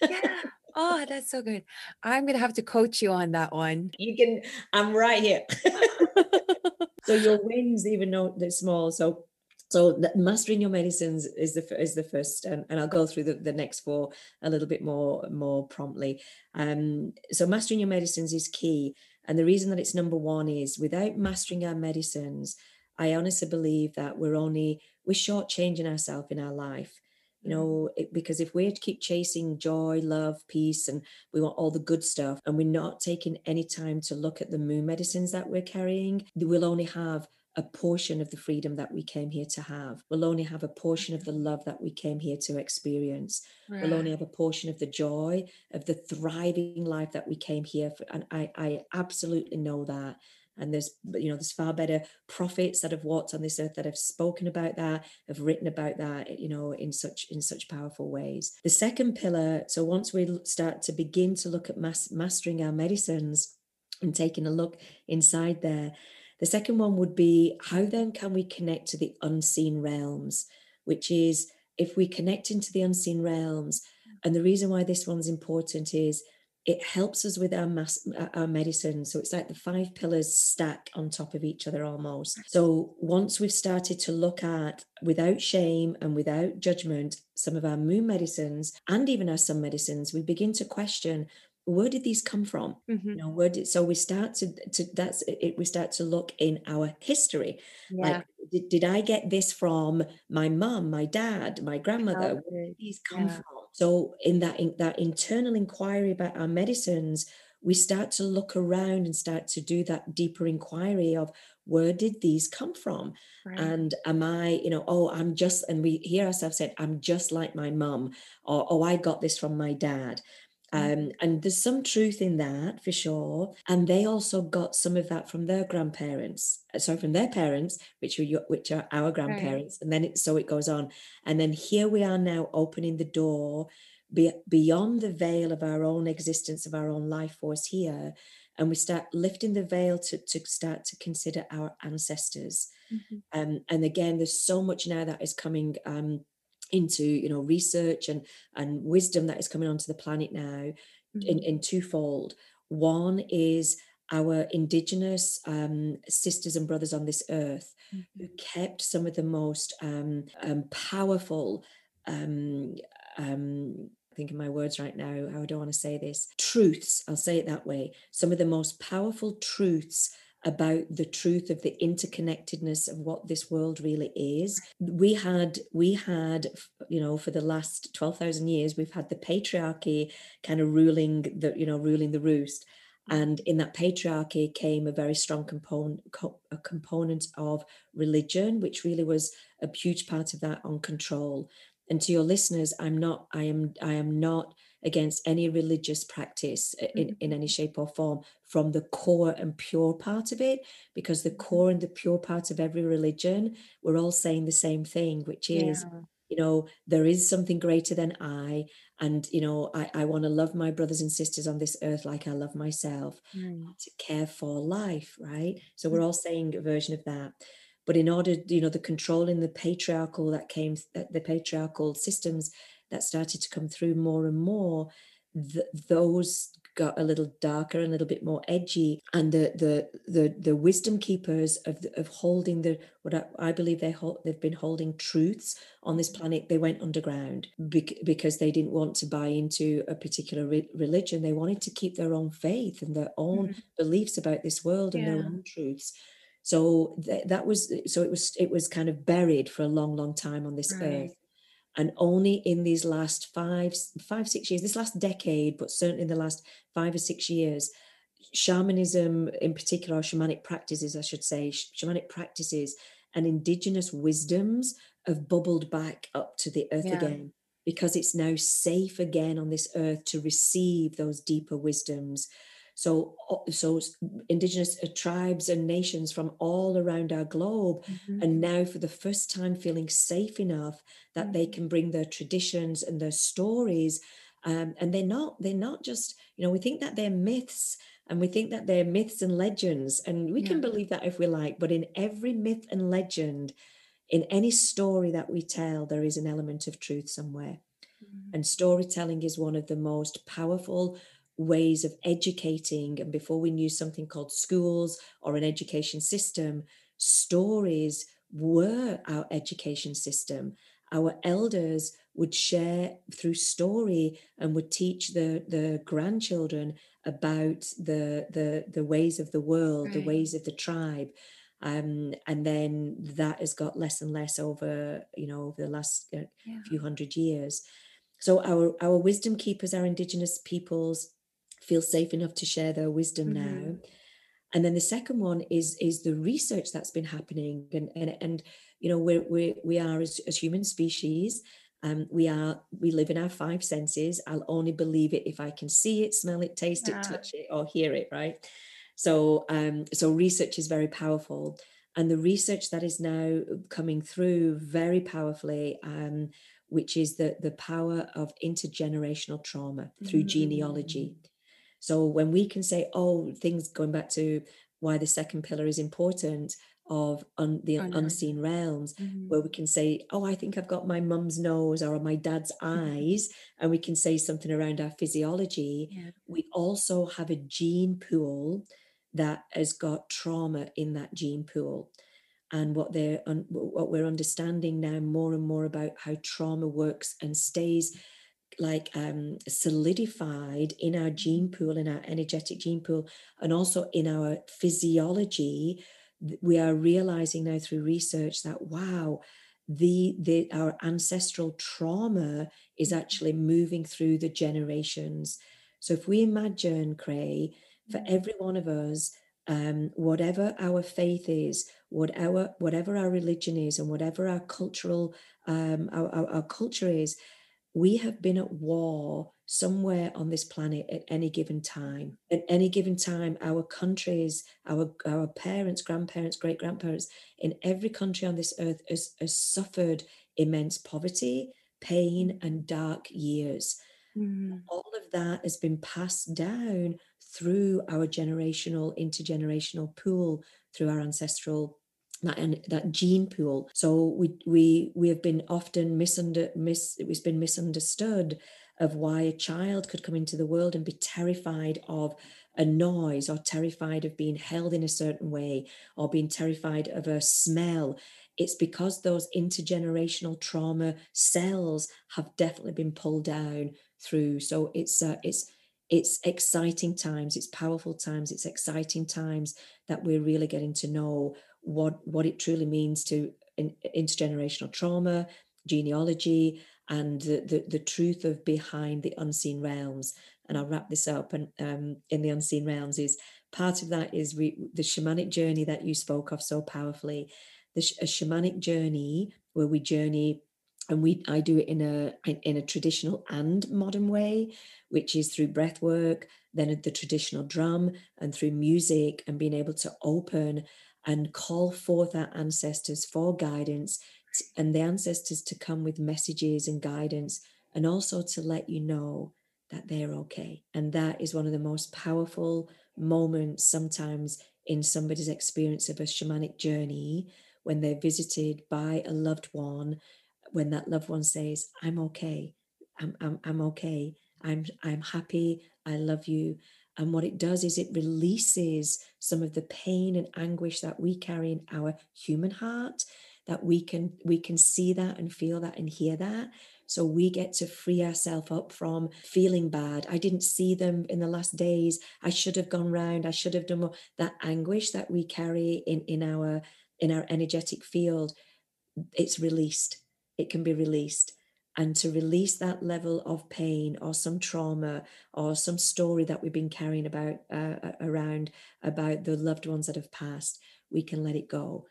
yeah Oh, that's so good. I'm gonna have to coach you on that one. You can. I'm right here. so your wings, even though they're small, so so mastering your medicines is the is the first, and, and I'll go through the, the next four a little bit more more promptly. Um, so mastering your medicines is key, and the reason that it's number one is without mastering our medicines, I honestly believe that we're only we're shortchanging ourselves in our life you mm-hmm. know it, because if we keep chasing joy love peace and we want all the good stuff and we're not taking any time to look at the moon medicines that we're carrying we'll only have a portion of the freedom that we came here to have. We'll only have a portion of the mm-hmm. love that we came here to experience. Right. We'll only have a portion of the joy, of the thriving life that we came here for. And I, I absolutely know that and there's you know there's far better prophets that have walked on this earth that have spoken about that have written about that you know in such in such powerful ways. The second pillar so once we start to begin to look at mas- mastering our medicines and taking a look inside there the second one would be how then can we connect to the unseen realms? Which is if we connect into the unseen realms and the reason why this one's important is it helps us with our mass, our medicine. So it's like the five pillars stack on top of each other almost. So once we've started to look at without shame and without judgment some of our moon medicines and even our sun medicines we begin to question where did these come from? Mm-hmm. you know where did so we start to to that's it we start to look in our history. Yeah. like did, did i get this from my mom my dad my grandmother? Where did these come yeah. from so in that in that internal inquiry about our medicines we start to look around and start to do that deeper inquiry of where did these come from right. and am i you know oh i'm just and we hear ourselves say i'm just like my mum or oh i got this from my dad. Um, and there's some truth in that for sure. And they also got some of that from their grandparents, uh, sorry, from their parents, which are your, which are our grandparents. Right. And then it so it goes on. And then here we are now opening the door be, beyond the veil of our own existence, of our own life force here. And we start lifting the veil to, to start to consider our ancestors. Mm-hmm. Um, and again, there's so much now that is coming um, into you know research and and wisdom that is coming onto the planet now mm-hmm. in, in twofold one is our indigenous um, sisters and brothers on this earth mm-hmm. who kept some of the most um, um, powerful um, um, thinking my words right now how don't want to say this truths i'll say it that way some of the most powerful truths about the truth of the interconnectedness of what this world really is. We had we had you know for the last 12,000 years we've had the patriarchy kind of ruling the you know ruling the roost. And in that patriarchy came a very strong component a component of religion which really was a huge part of that on control. And to your listeners i'm not i am i am not against any religious practice in, mm-hmm. in any shape or form from the core and pure part of it because the mm-hmm. core and the pure part of every religion we're all saying the same thing which is yeah. you know there is something greater than i and you know i, I want to love my brothers and sisters on this earth like i love myself mm. to care for life right so we're mm. all saying a version of that but in order you know the control in the patriarchal that came the patriarchal systems that started to come through more and more, th- those got a little darker and a little bit more edgy and the the the, the wisdom keepers of of holding the what I, I believe they hold they've been holding truths on this planet they went underground bec- because they didn't want to buy into a particular re- religion they wanted to keep their own faith and their own mm-hmm. beliefs about this world and yeah. their own truths so th- that was so it was it was kind of buried for a long long time on this right. earth and only in these last five five six years this last decade but certainly in the last five or six years shamanism in particular shamanic practices i should say shamanic practices and indigenous wisdoms have bubbled back up to the earth yeah. again because it's now safe again on this earth to receive those deeper wisdoms So, so indigenous uh, tribes and nations from all around our globe, mm-hmm. and now for the first time feeling safe enough that mm-hmm. they can bring their traditions and their stories. Um, and they're not they're not just you know we think that they're myths and we think that they're myths and legends and we yeah. can believe that if we like but in every myth and legend in any story that we tell there is an element of truth somewhere mm-hmm. and storytelling is one of the most powerful ways of educating. And before we knew something called schools or an education system, stories were our education system. Our elders would share through story and would teach the, the grandchildren about the, the, the ways of the world, right. the ways of the tribe. Um, and then that has got less and less over, you know, over the last uh, yeah. few hundred years. So our our wisdom keepers, our indigenous peoples, feel safe enough to share their wisdom mm-hmm. now and then the second one is is the research that's been happening and and, and you know we're, we we are as, as human species um, we are we live in our five senses i'll only believe it if i can see it smell it taste yeah. it touch it or hear it right so um so research is very powerful and the research that is now coming through very powerfully um, which is the the power of intergenerational trauma through mm-hmm. genealogy so when we can say, oh, things going back to why the second pillar is important of un, the unseen realms, mm-hmm. where we can say, oh, I think I've got my mum's nose or my dad's mm-hmm. eyes, and we can say something around our physiology. Yeah. We also have a gene pool that has got trauma in that gene pool and what they're what we're understanding now more and more about how trauma works and stays like um, solidified in our gene pool, in our energetic gene pool, and also in our physiology. We are realizing now through research that wow, the, the our ancestral trauma is actually moving through the generations. So if we imagine, Khrey, for mm. every one of us, um, whatever our faith is, whatever whatever our religion is, and whatever our cultural um, our, our, our culture is, we have been at war somewhere on this planet at any given time. At any given time, our countries, our, our parents, grandparents, great grandparents in every country on this earth has, has suffered immense poverty, pain, and dark years. Mm. All of that has been passed down through our generational, intergenerational pool, through our ancestral that that gene pool. So we we we have been often misunder mis it's been misunderstood of why a child could come into the world and be terrified of a noise or terrified of being held in a certain way or being terrified of a smell it's because those intergenerational trauma cells have definitely been pulled down through so it's uh, it's it's exciting times it's powerful times it's exciting times that we're really getting to know what what it truly means to in, intergenerational trauma, genealogy, and the, the, the truth of behind the unseen realms. And I'll wrap this up. And um, in the unseen realms is part of that is we, the shamanic journey that you spoke of so powerfully. The a shamanic journey where we journey and we I do it in a in a traditional and modern way, which is through breath work, then the traditional drum, and through music, and being able to open and call forth our ancestors for guidance and the ancestors to come with messages and guidance and also to let you know that they're okay. And that is one of the most powerful moments sometimes in somebody's experience of a shamanic journey when they're visited by a loved one, when that loved one says, I'm okay, I'm, I'm, I'm okay, I'm, I'm happy, I love you. And what it does is it releases some of the pain and anguish that we carry in our human heart, that we can we can see that and feel that and hear that. So we get to free ourselves up from feeling bad. I didn't see them in the last days. I should have gone round. I should have done more. That anguish that we carry in, in our in our energetic field, it's released. It can be released and to release that level of pain or some trauma or some story that we've been carrying about uh, around about the loved ones that have passed we can let it go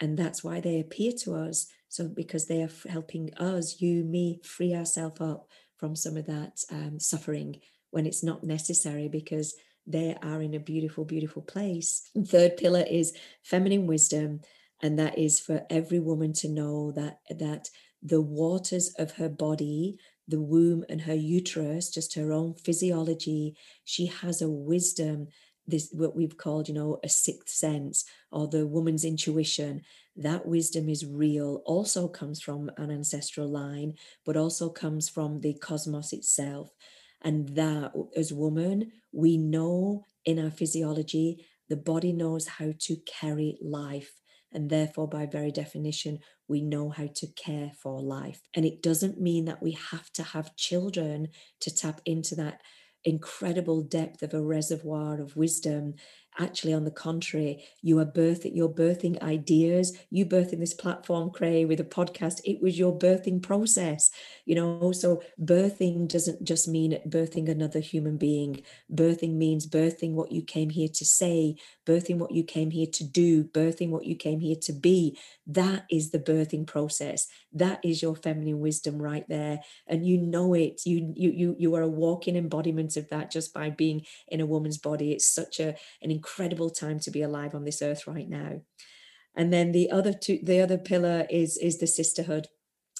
and that's why they appear to us so because they are helping us you me free ourselves up from some of that um, suffering when it's not necessary because they are in a beautiful, beautiful place. And third pillar is feminine wisdom. And that is for every woman to know that that the waters of her body, the womb and her uterus, just her own physiology, she has a wisdom, this what we've called, you know, a sixth sense or the woman's intuition. That wisdom is real, also comes from an ancestral line, but also comes from the cosmos itself. And that as woman, we know in our physiology, the body knows how to carry life. And therefore, by very definition, we know how to care for life. And it doesn't mean that we have to have children to tap into that incredible depth of a reservoir of wisdom actually on the contrary you are birthing you're birthing ideas. You birthing this platform Khrey with a podcast it was your birthing process you know? So birthing doesn't just mean birthing another human being. Birthing means birthing what you came here to say birthing what you came here to do birthing what you came here to be. That is the birthing process. That is your feminine wisdom right there. And you know it. You you you, you are a walking embodiment of that just by being in a woman's body. It's such a an incredible time to be alive on this earth right now. And then the other two, the other pillar is is the sisterhood,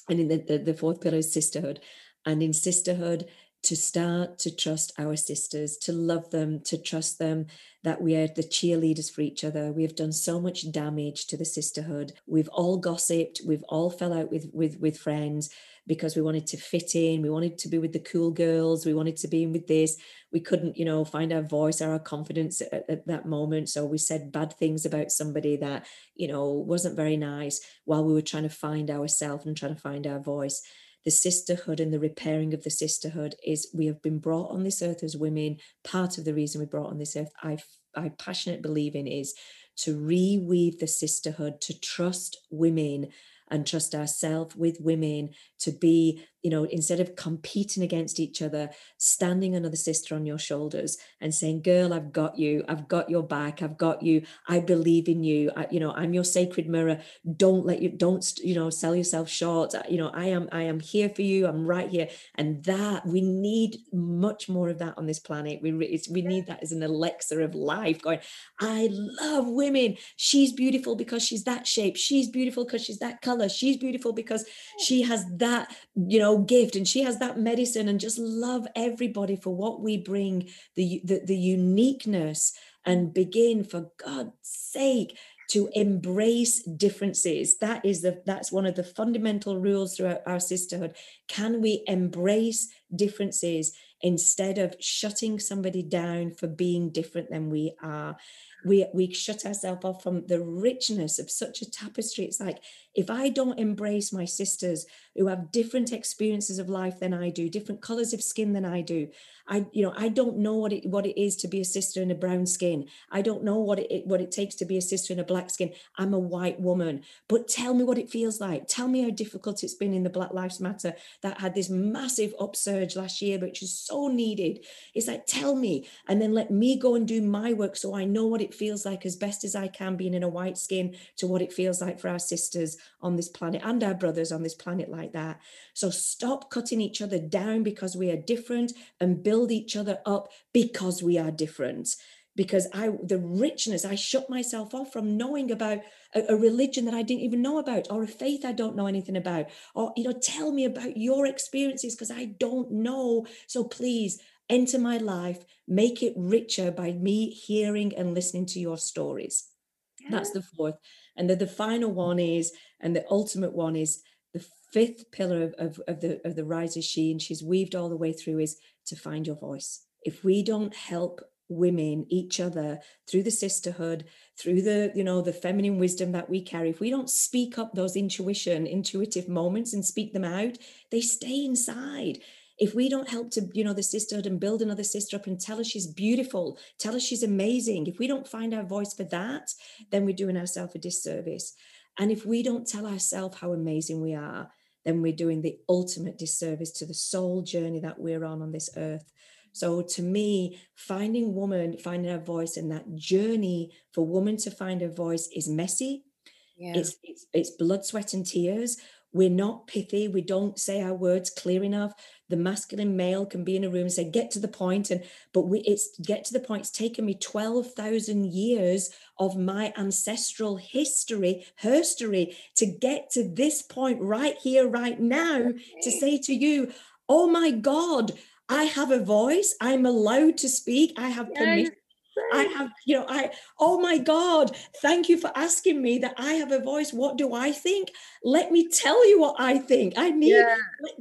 and in the, the, the fourth pillar is sisterhood. And in sisterhood, to start to trust our sisters, to love them, to trust them, that we are the cheerleaders for each other. We have done so much damage to the sisterhood. We've all gossiped, we've all fell out with with with friends because we wanted to fit in, we wanted to be with the cool girls, we wanted to be in with this. We couldn't, you know, find our voice or our confidence at, at that moment. So we said bad things about somebody that, you know, wasn't very nice while we were trying to find ourselves and trying to find our voice the sisterhood and the repairing of the sisterhood is we have been brought on this earth as women. Part of the reason we brought on this earth i i passionate believe in is to reweave the sisterhood to trust women and trust ourselves with women to be you know, instead of competing against each other, standing another sister on your shoulders and saying, "Girl, I've got you. I've got your back. I've got you. I believe in you. I, you know, I'm your sacred mirror. Don't let you. Don't you know, sell yourself short. You know, I am. I am here for you. I'm right here. And that we need much more of that on this planet. We we need that as an elixir of life. Going, I love women. She's beautiful because she's that shape. She's beautiful because she's that color. She's beautiful because she has that. You know gift and she has that medicine and just love everybody for what we bring the the, the uniqueness and begin for god's sake to embrace differences. That is the that's one of the fundamental rules throughout our sisterhood. Can we embrace differences instead of shutting somebody down for being different than we are we we shut ourselves off from the richness of such a tapestry it's like if i don't embrace my sisters who have different experiences of life than i do different colors of skin than i do I, you know, I don't know what it what it is to be a sister in a brown skin. I don't know what it what it takes to be a sister in a black skin. I'm a white woman, but tell me what it feels like. Tell me how difficult it's been in the Black Lives Matter that had this massive upsurge last year, which is so needed. It's like tell me, and then let me go and do my work so I know what it feels like as best as I can, being in a white skin, to what it feels like for our sisters on this planet and our brothers on this planet like that. So stop cutting each other down because we are different and build each other up because we are different because i the richness i shut myself off from knowing about a, a, religion that i didn't even know about or a faith i don't know anything about or you know tell me about your experiences because i don't know so please enter my life make it richer by me hearing and listening to your stories yeah. that's the fourth and then the final one is and the ultimate one is the fifth pillar of, of, of the of the Rise as She and she's weaved all the way through is to find your voice. If we don't help women each other through the sisterhood through the you know the feminine wisdom that we carry if we don't speak up those intuition intuitive moments and speak them out they stay inside if we don't help to you know the sisterhood and build another sister up and tell her she's beautiful tell her she's amazing if we don't find our voice for that then we're doing ourselves a disservice and if we don't tell ourselves how amazing we are then we're doing the ultimate disservice to the soul journey that we're on on this earth. So to me, finding woman, finding her voice, and that journey for woman to find her voice is messy. Yeah. It's, it's it's blood, sweat, and tears. We're not pithy. We don't say our words clear enough. The masculine male can be in a room and say get to the point and but we it's get to the point it's taken me 12,000 years of my ancestral history herstory to get to this point right here right now okay. to say to you oh my god I have a voice. I'm allowed to speak. I have permission I have, you know, I, oh my God, thank you for asking me that I have a voice. What do I think? Let me tell you what I think. I need, yeah.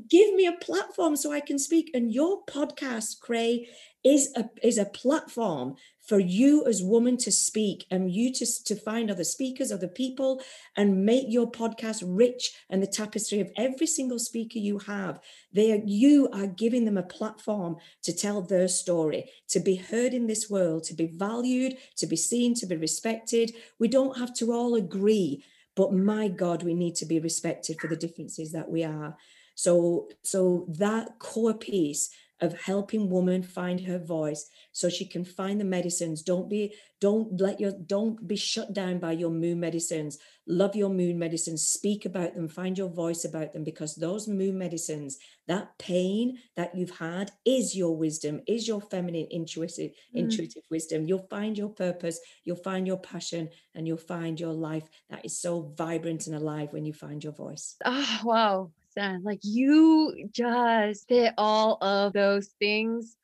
give me a platform so I can speak. And your podcast, Khrey, is a is a platform for you as woman to speak and you to, to find other speakers, other people, and make your podcast rich and the tapestry of every single speaker you have. They are, you are giving them a platform to tell their story, to be heard in this world, to be valued, to be seen, to be respected. We don't have to all agree, but my God, we need to be respected for the differences that we are. So, so that core piece of helping woman find her voice so she can find the medicines. Don't be don't let your don't be shut down by your moon medicines. Love your moon medicines. Speak about them. Find your voice about them because those moon medicines that pain that you've had is your wisdom is your feminine intuitive mm. intuitive wisdom. You'll find your purpose you'll find your passion and you'll find your life that is so vibrant and alive when you find your voice. Oh wow like you just did all of those things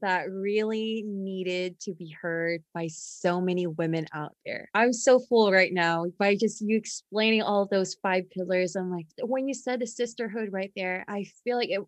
that really needed to be heard by so many women out there. I'm so full right now by just you explaining all those five pillars. I'm like, when you said the sisterhood right there, I feel like it.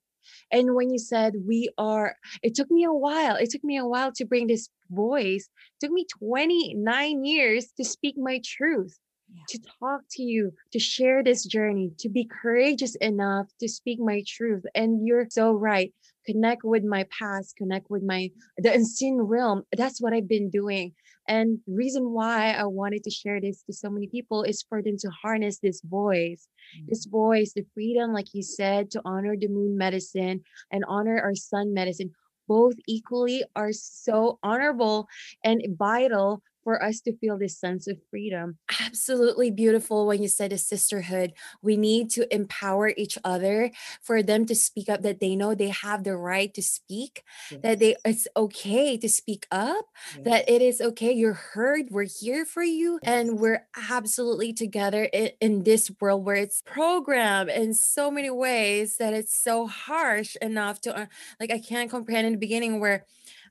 And when you said we are, it took me a while. It took me a while to bring this voice. It took me 29 years to speak my truth yeah. to talk to you, to share this journey, to be courageous enough to speak my truth. And you're so right. Connect with my past, connect with my the unseen realm. That's what I've been doing. And reason why I wanted to share this to so many people is for them to harness this voice, mm-hmm. this voice, the freedom, like you said, to honor the moon medicine and honor our sun medicine both equally are so honorable and vital for us to feel this sense of freedom. Absolutely beautiful when you said a sisterhood. We need to empower each other for them to speak up that they know they have the right to speak, yes. that they it's okay to speak up, yes. that it is okay you're heard, we're here for you and we're absolutely together in, in this world where it's programmed in so many ways that it's so harsh enough to uh, like I can't comprehend in the beginning where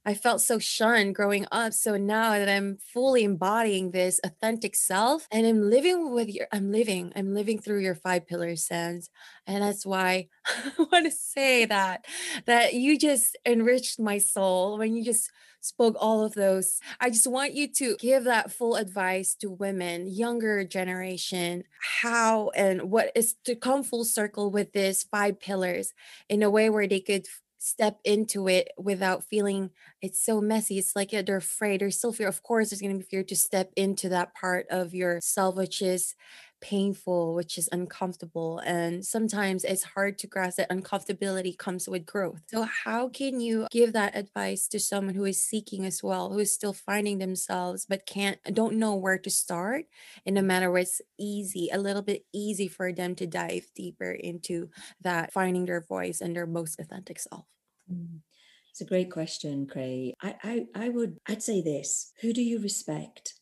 I felt so shunned growing up. So now that I'm fully embodying this authentic self and I'm living with your, I'm living, I'm living through your five pillars sense. And that's why I want to say that, that you just enriched my soul when you just spoke all of those. I just want you to give that full advice to women, younger generation, how and what is to come full circle with this five pillars in a way where they could step into it without feeling it's so messy. It's like they're afraid. There's still fear. Of course, there's going to be fear to step into that part of yourself, which is painful, which is uncomfortable. And sometimes it's hard to grasp that uncomfortability comes with growth. So, how can you give that advice to someone who is seeking as well, who is still finding themselves but can't, don't know where to start in a manner where it's easy, a little bit easy for them to dive deeper into that finding their voice and their most authentic self? Mm. It's a great question, Khrey. I, I, I would, I'd say this: Who do you respect?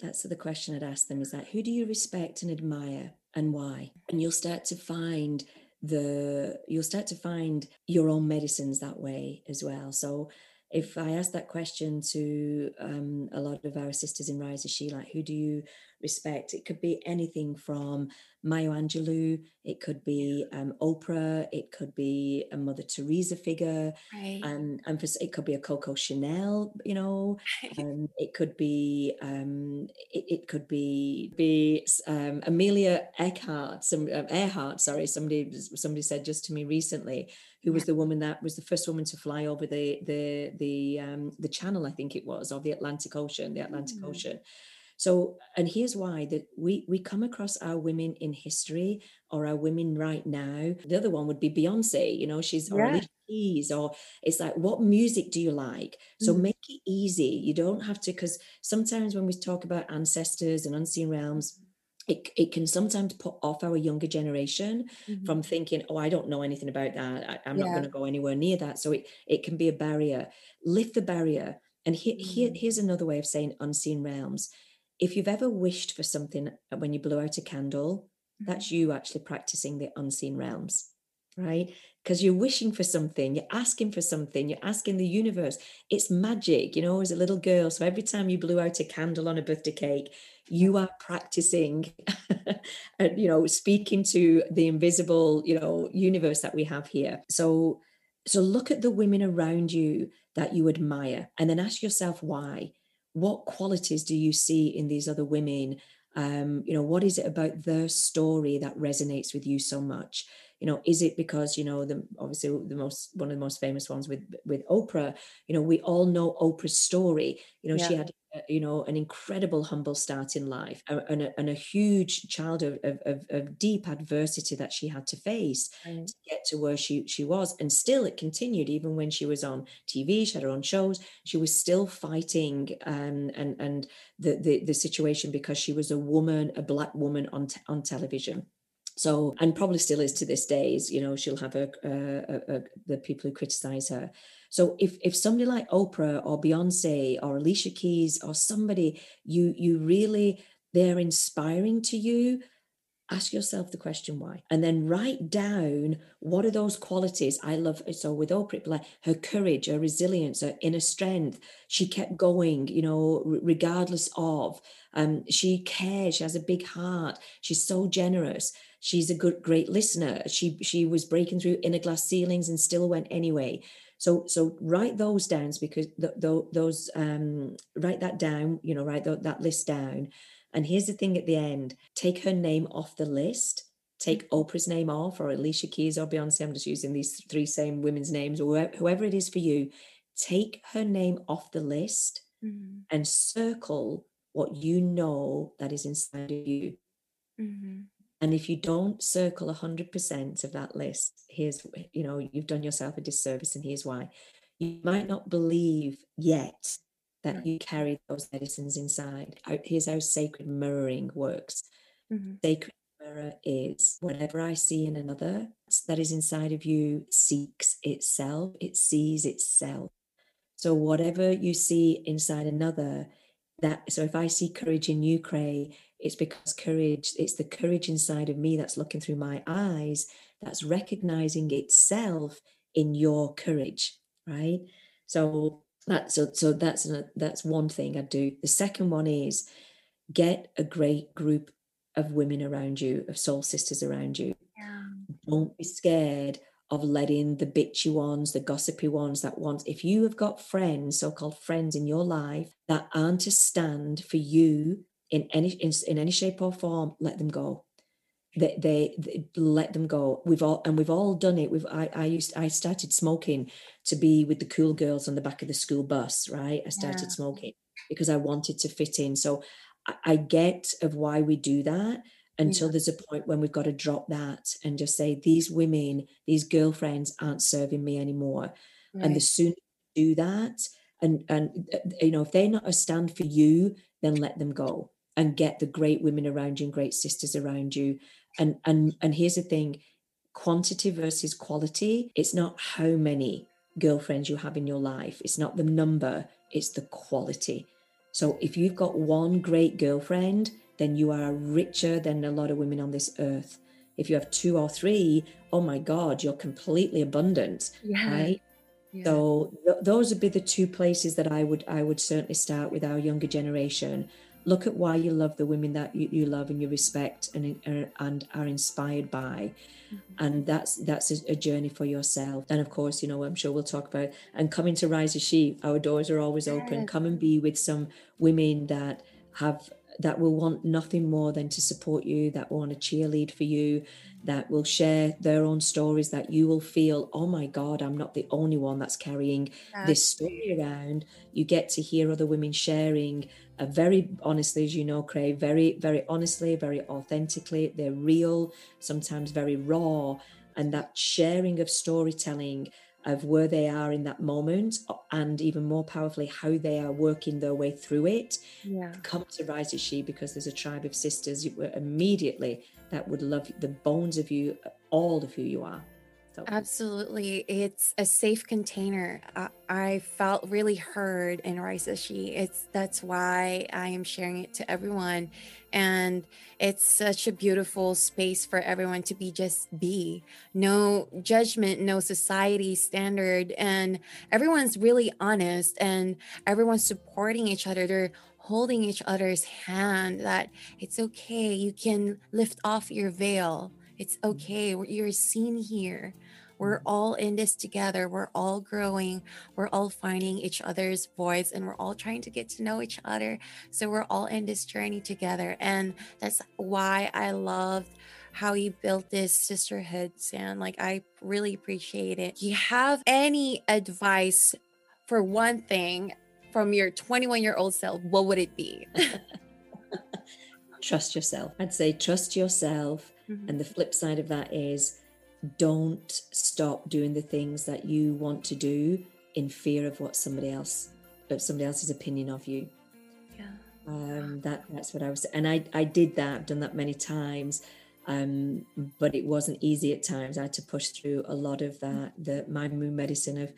That's the question I'd ask them is that who do you respect and admire and why? And you'll start to find the you'll start to find your own medicines that way as well. So if I ask that question to um, a lot of our sisters in Rise as She, like who do you respect? It could be anything from Maya Angelou, it could be um, Oprah, it could be a Mother Teresa figure, right. and and for, it could be a Coco Chanel, you know, um, it could be um, it, it, could be be um, Amelia Earhart, some uh, Earhart, sorry, somebody somebody said just to me recently, who was the woman that was the first woman to fly over the the the um, the Channel, I think it was, or the Atlantic Ocean, the Atlantic mm. Ocean. So, and here's why that we we come across our women in history or our women right now. The other one would be Beyonce. You know, she's yeah. or Keys, or it's like, what music do you like? So mm. make it easy. You don't have to, because sometimes when we talk about ancestors and unseen realms it, it can sometimes put off our younger generation mm-hmm. from thinking, oh, I don't know anything about that. I, am yeah. not going to go anywhere near that. So it, it can be a barrier. Lift the barrier. And here, mm-hmm. here, here's another way of saying unseen realms. If you've ever wished for something when you blow out a candle, mm-hmm. that's you actually practicing the unseen realms, right? Because you're wishing for something, you're asking for something, you're asking the universe. It's magic, you know, as a little girl. So every time you blew out a candle on a birthday cake, you are practicing and you know speaking to the invisible you know universe that we have here so so look at the women around you that you admire and then ask yourself why what qualities do you see in these other women um, you know what is it about their story that resonates with you so much you know is it because you know the obviously the most one of the most famous ones with with oprah you know we all know oprah's story you know yeah. she had you know an incredible humble start in life and a, and a huge child of, of, of, deep adversity that she had to face right. to get to where she she was and still it continued even when she was on tv she had her own shows she was still fighting um, and and the, the the situation because she was a woman a black woman on te- on television so, and probably still is to this days, you know, she'll have a, a, a, the people who criticize her. So if if somebody like Oprah or Beyonce or Alicia Keys or somebody you you really they're inspiring to you, ask yourself the question why? And then write down what are those qualities i love. So with oprah like her courage her resilience her inner strength. She kept going you know regardless of um she cares. She has a big heart. She's so generous she's a good great listener. She she was breaking through inner glass ceilings and still went anyway. So so write those down because th- th- those um write that down you know write th- that list down. And here's the thing at the end. Take her name off the list. Take oprah's name off or alicia keys or beyonce. I'm just using these three same women's names or whoever it is for you. Take her name off the list mm-hmm. and circle what you know that is inside of you. Mm-hmm. And if you don't circle 100% of that list, here's, you know, you've done yourself a disservice, and here's why. You might not believe yet that you carry those medicines inside. Here's how sacred mirroring works. Mm-hmm. Sacred mirror is whatever I see in another that is inside of you seeks itself, it sees itself. So whatever you see inside another, that so if I see courage in you, Khrey, it's because courage, it's the courage inside of me that's looking through my eyes, that's recognizing itself in your courage, right? So that so so that's a, that's one thing I do. The second one is get a great group of women around you, of soul sisters around you. Yeah. Don't be scared of letting the bitchy ones, the gossipy ones that want, if you have got friends, so called friends in your life that aren't a stand for you in any in, in any shape or form, let them go. They, they, they, let them go. We've all and we've all done it. We've I I used I started smoking to be with the cool girls on the back of the school bus. Right, I started yeah. smoking because I wanted to fit in. So I, I get of why we do that until yeah. there's a point when we've got to drop that and just say these women, these girlfriends aren't serving me anymore. Right. And the sooner you do that, and and uh, you know if they're not a stand for you, then let them go and get the great women around you and great sisters around you. And and and here's the thing quantity versus quality it's not how many girlfriends you have in your life it's not the number it's the quality. So if you've got one great girlfriend then you are richer than a lot of women on this earth. If you have two or three oh my god you're completely abundant yeah. right? Yeah. so th- those would be the two places that i would i would certainly start with our younger generation look at why you love the women that you, you love and you respect and and are inspired by. Mm-hmm. and that's that's a, a, journey for yourself. And of course you know i'm sure we'll talk about and coming to rise as she our doors are always open. Come and be with some women that have that will want nothing more than to support you that want to cheerlead for you that will share their own stories that you will feel oh my god i'm not the only one that's carrying that's this story around. You get to hear other women sharing uh, very honestly as you know Khrey very very honestly very authentically. They're real sometimes very raw. And that sharing of storytelling of where they are in that moment and even more powerfully how they are working their way through it yeah. come to rise as she because there's a tribe of sisters immediately that would love the bones of you all of who you are so. Absolutely. It's a safe container. I, I felt really heard in Rise She. It's that's why I am sharing it to everyone. And it's such a beautiful space for everyone to be just be. No judgment, no society standard. And everyone's really honest and everyone's supporting each other. They're holding each other's hand that it's okay. You can lift off your veil it's okay. You're seen here. We're mm. all in this together. We're all growing. We're all finding each other's voice and we're all trying to get to know each other. So we're all in this journey together. And that's why I loved how you built this sisterhood, Sand. Like, I really appreciate it. Do you have any advice for one thing from your 21 year old self? What would it be? trust yourself. I'd say trust yourself Mm-hmm. And the flip side of that is don't stop doing the things that you want to do in fear of what somebody else of somebody else's opinion of you. Yeah. Um, that that's what I was and I I did that, I've done that many times. Um, but it wasn't easy at times. I had to push through a lot of that, the my moon medicine of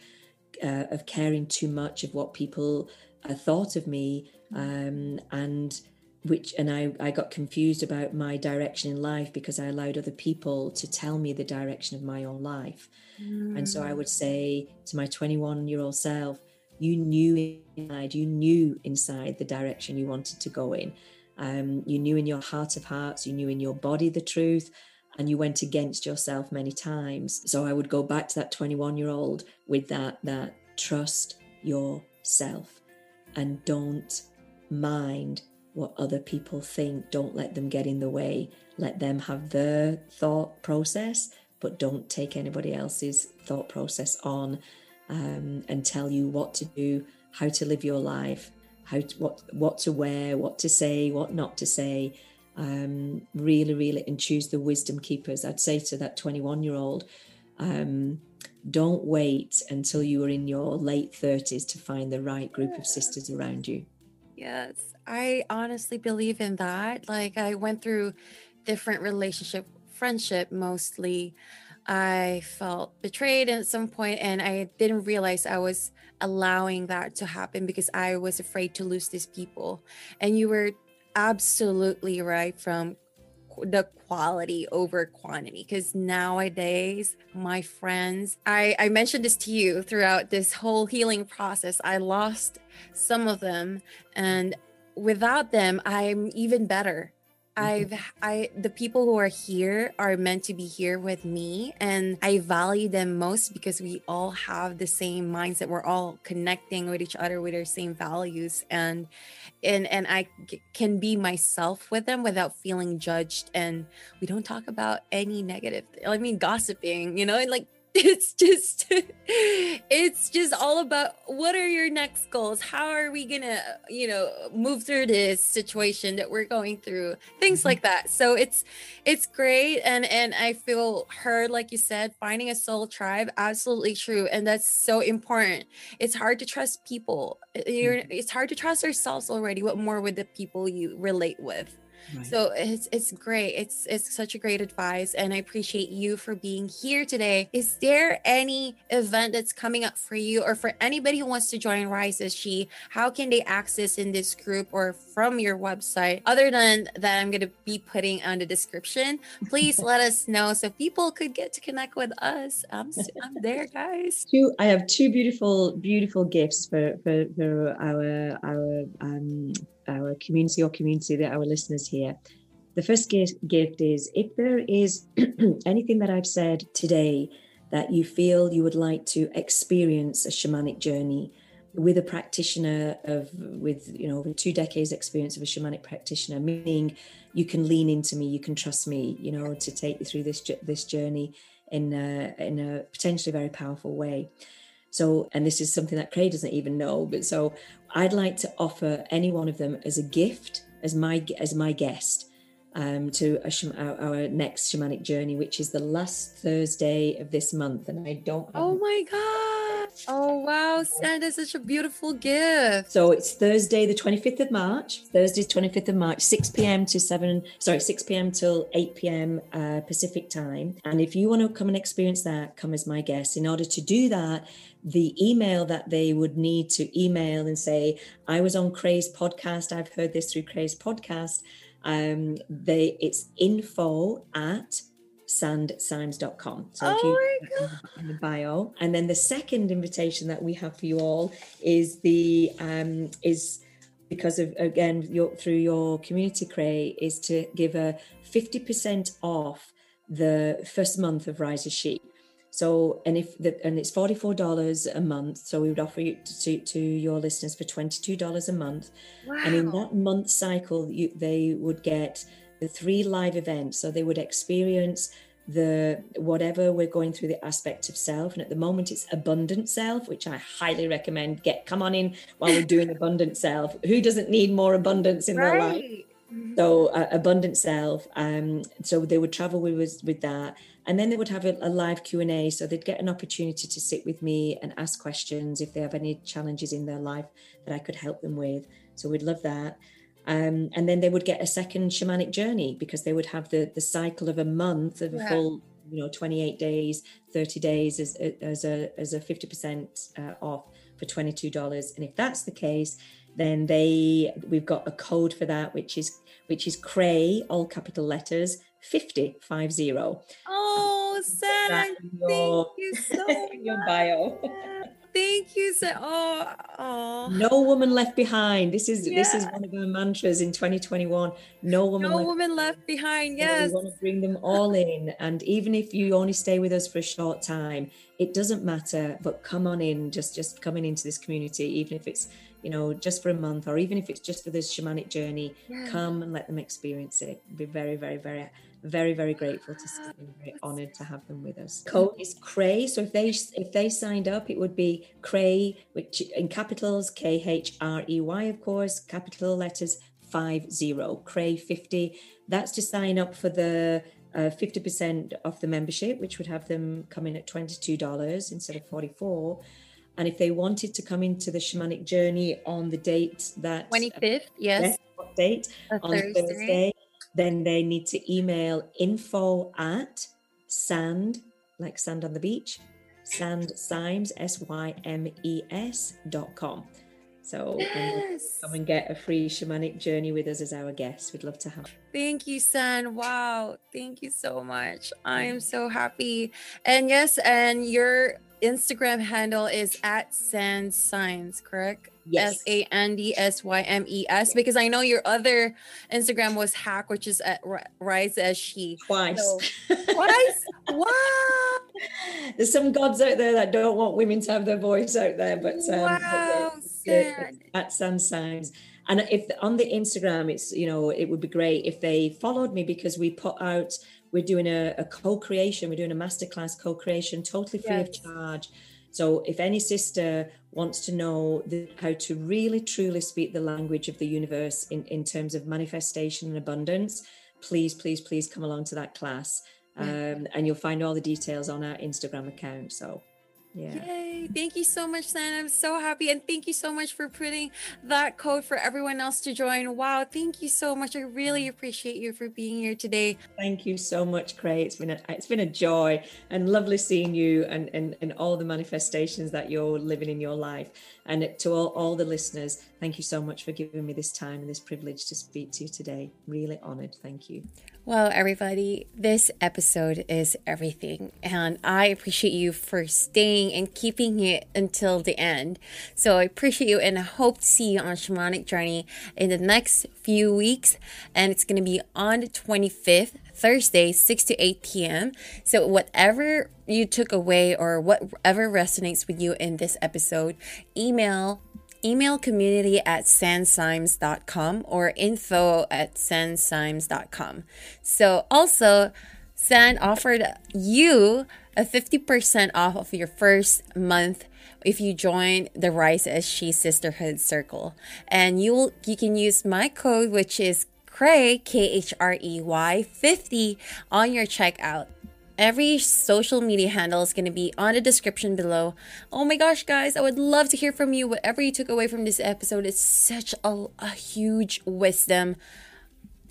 uh, of caring too much of what people uh, thought of me, um, and which and I, I got confused about my direction in life because I allowed other people to tell me the direction of my own life. Mm. And so I would say to my 21 year old self, you knew inside, you knew inside the direction you wanted to go in. Um, you knew in your heart of hearts, you knew in your body the truth, and you went against yourself many times. So I would go back to that 21 year old with that that trust yourself and don't mind what other people think. Don't let them get in the way. Let them have their thought process, but don't take anybody else's thought process on um, and tell you what to do, how to live your life, how to, what what to wear, what to say, what not to say. Um, really, really, and choose the wisdom keepers. I'd say to that 21 year old, um, don't wait until you are in your late 30s to find the right group of sisters around you. Yes, I honestly believe in that. Like I went through different relationship, friendship mostly. I felt betrayed at some point and I didn't realize I was allowing that to happen because I was afraid to lose these people. And you were absolutely right from the quality over quantity because nowadays my friends I, I mentioned this to you throughout this whole healing process i lost some of them and without them i'm even better. I've I the people who are here are meant to be here with me and I value them most because we all have the same mindset. We're all connecting with each other with our same values and and and I can be myself with them without feeling judged and we don't talk about any negative I mean gossiping, you know, and like it's just it's just all about what are your next goals? How are we gonna you know move through this situation that we're going through? Things mm-hmm. like that. So it's it's great. And and i feel heard like you said finding a soul tribe absolutely true. And that's so important. It's hard to trust people. You're mm-hmm. it's hard to trust ourselves already. What more with the people you relate with Right. So it's it's great. It's it's such a great advice, and I appreciate you for being here today. Is there any event that's coming up for you, or for anybody who wants to join Rise as She? How can they access in this group or from your website? Other than that, I'm going to be putting on the description. Please let us know so people could get to connect with us. I'm I'm there, guys. Two, I have two beautiful beautiful gifts for for, for our our um our community or community that our listeners here. The first gift is if there is anything that I've said today that you feel you would like to experience a shamanic journey with a practitioner of with you know over two decades experience of a shamanic practitioner meaning you can lean into me you can trust me you know to take you through this this journey in a, in a potentially very powerful way so, and this is something that Khrey doesn't even know, but so I'd like to offer any one of them as a gift, as my as my guest. um, to our, our, next shamanic journey, which is the last Thursday of this month. And I don't. oh my God. Oh, wow. Santa, such a beautiful gift. So it's Thursday, the 25th of March, Thursday, 25th of March, 6 p.m. to 7, sorry, 6 p.m. till 8 p.m. Uh, Pacific time. And if you want to come and experience that, come as my guest. In order to do that, the email that they would need to email and say, I was on Khrey's podcast. I've heard this through Khrey's podcast um, they it's info at sandsymes.com. So oh if you in the bio. And then the second invitation that we have for you all is the um is because of again your through your community Khrey is to give a 50% off the first month of Rise as She. So, and if the, and it's $44 a month. So we would offer you to, to your listeners for $22 a month. Wow. And in that month cycle, you, they would get the three live events. So they would experience the whatever we're going through the aspect of self. And at the moment it's abundant self which i highly recommend. Get come on in while we're doing abundant self. Who doesn't need more abundance in right. their life? Mm-hmm. so uh, abundant self um so they would travel with us with that. And then they would have a, a live q&a so they'd get an opportunity to sit with me and ask questions if they have any challenges in their life that i could help them with. So we'd love that um, and then they would get a second shamanic journey because they would have the the cycle of a month of a full you know 28 days 30 days as, as a as a 50% uh, off for $22 and if that's the case then they we've got a code for that which is which is Khrey all capital letters 50 50 oh sarah thank you so your bio thank you so oh, oh no woman left behind this is yeah. this is one of our mantras in 2021 no woman no left woman left behind yes we want to bring them all in and even if you only stay with us for a short time it doesn't matter but come on in just just coming into this community even if it's you know, just for a month, or even if it's just for this shamanic journey, yeah. come and let them experience it. Be very, very, very, very, very grateful to see them. Very honoured to have them with us. Code is Khrey. So if they if they signed up, it would be Khrey, which in capitals K H R E Y, of course, capital letters five zero. Khrey fifty. That's to sign up for the uh, 50% of the membership, which would have them come in at $22 instead of 44 and if they wanted to come into the shamanic journey on the date that 25th, yes, date on Thursday. Thursday, then they need to email info at sand, like sand on the beach, sand symes, S Y M E S dot com. So um, yes. come and get a free shamanic journey with us as our guest. We'd love to have. Thank you, San. Wow. Thank you so much. I am so happy. And yes, and your Instagram handle is at Sand Symes, correct? Yes. S A N D S Y M E S. Because I know your other Instagram was hack, which is at Rise as She. Twice. So, twice? wow. There's some gods out there that don't want women to have their voice out there, but um, wow, but at Sand Symes. And if on the Instagram, it's you know, it would be great if they followed me because we put out we're doing a, a co-creation we're doing a masterclass co-creation totally free yes. of charge so if any sister wants to know the, how to really truly speak the language of the universe in, in terms of manifestation and abundance please please please come along to that class. Um, and you'll find all the details on our instagram account so yeah. Yay. Thank you so much, San. I'm so happy. And thank you so much for putting that code for everyone else to join. Wow. Thank you so much. I really appreciate you for being here today. Thank you so much, Khrey. It's been a it's been a joy and lovely seeing you and, and, and all the manifestations that you're living in your life. And to all, all the listeners, thank you so much for giving me this time and this privilege to speak to you today. Really honored. Thank you. Well, everybody, this episode is everything. And I appreciate you for staying and keeping it until the end. So I appreciate you and I hope to see you on Shamanic Journey in the next few weeks. And it's going to be on the 25th, Thursday, 6 to 8 p.m. So whatever you took away or whatever resonates with you in this episode, email email community at sandsymes.com or info at sandsymes.com. So also, San offered you a 50% off of your first month if you join the Rise as She Sisterhood Circle. And you will you can use my code which is Khrey, K H R E Y 50 on your checkout. Every social media handle is going to be on the description below. Oh my gosh, guys, I would love to hear from you. Whatever you took away from this episode, it's such a, a huge wisdom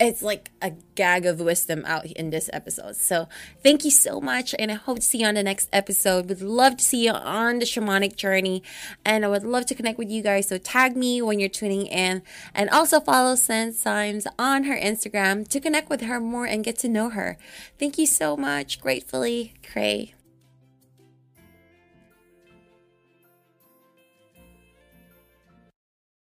it's like a gag of wisdom out in this episode. So thank you so much, and I hope to see you on the next episode. Would love to see you on the shamanic journey, and I would love to connect with you guys. So tag me when you're tuning in, and also follow Sand Symes on her Instagram to connect with her more and get to know her. Thank you so much. Gratefully, Khrey.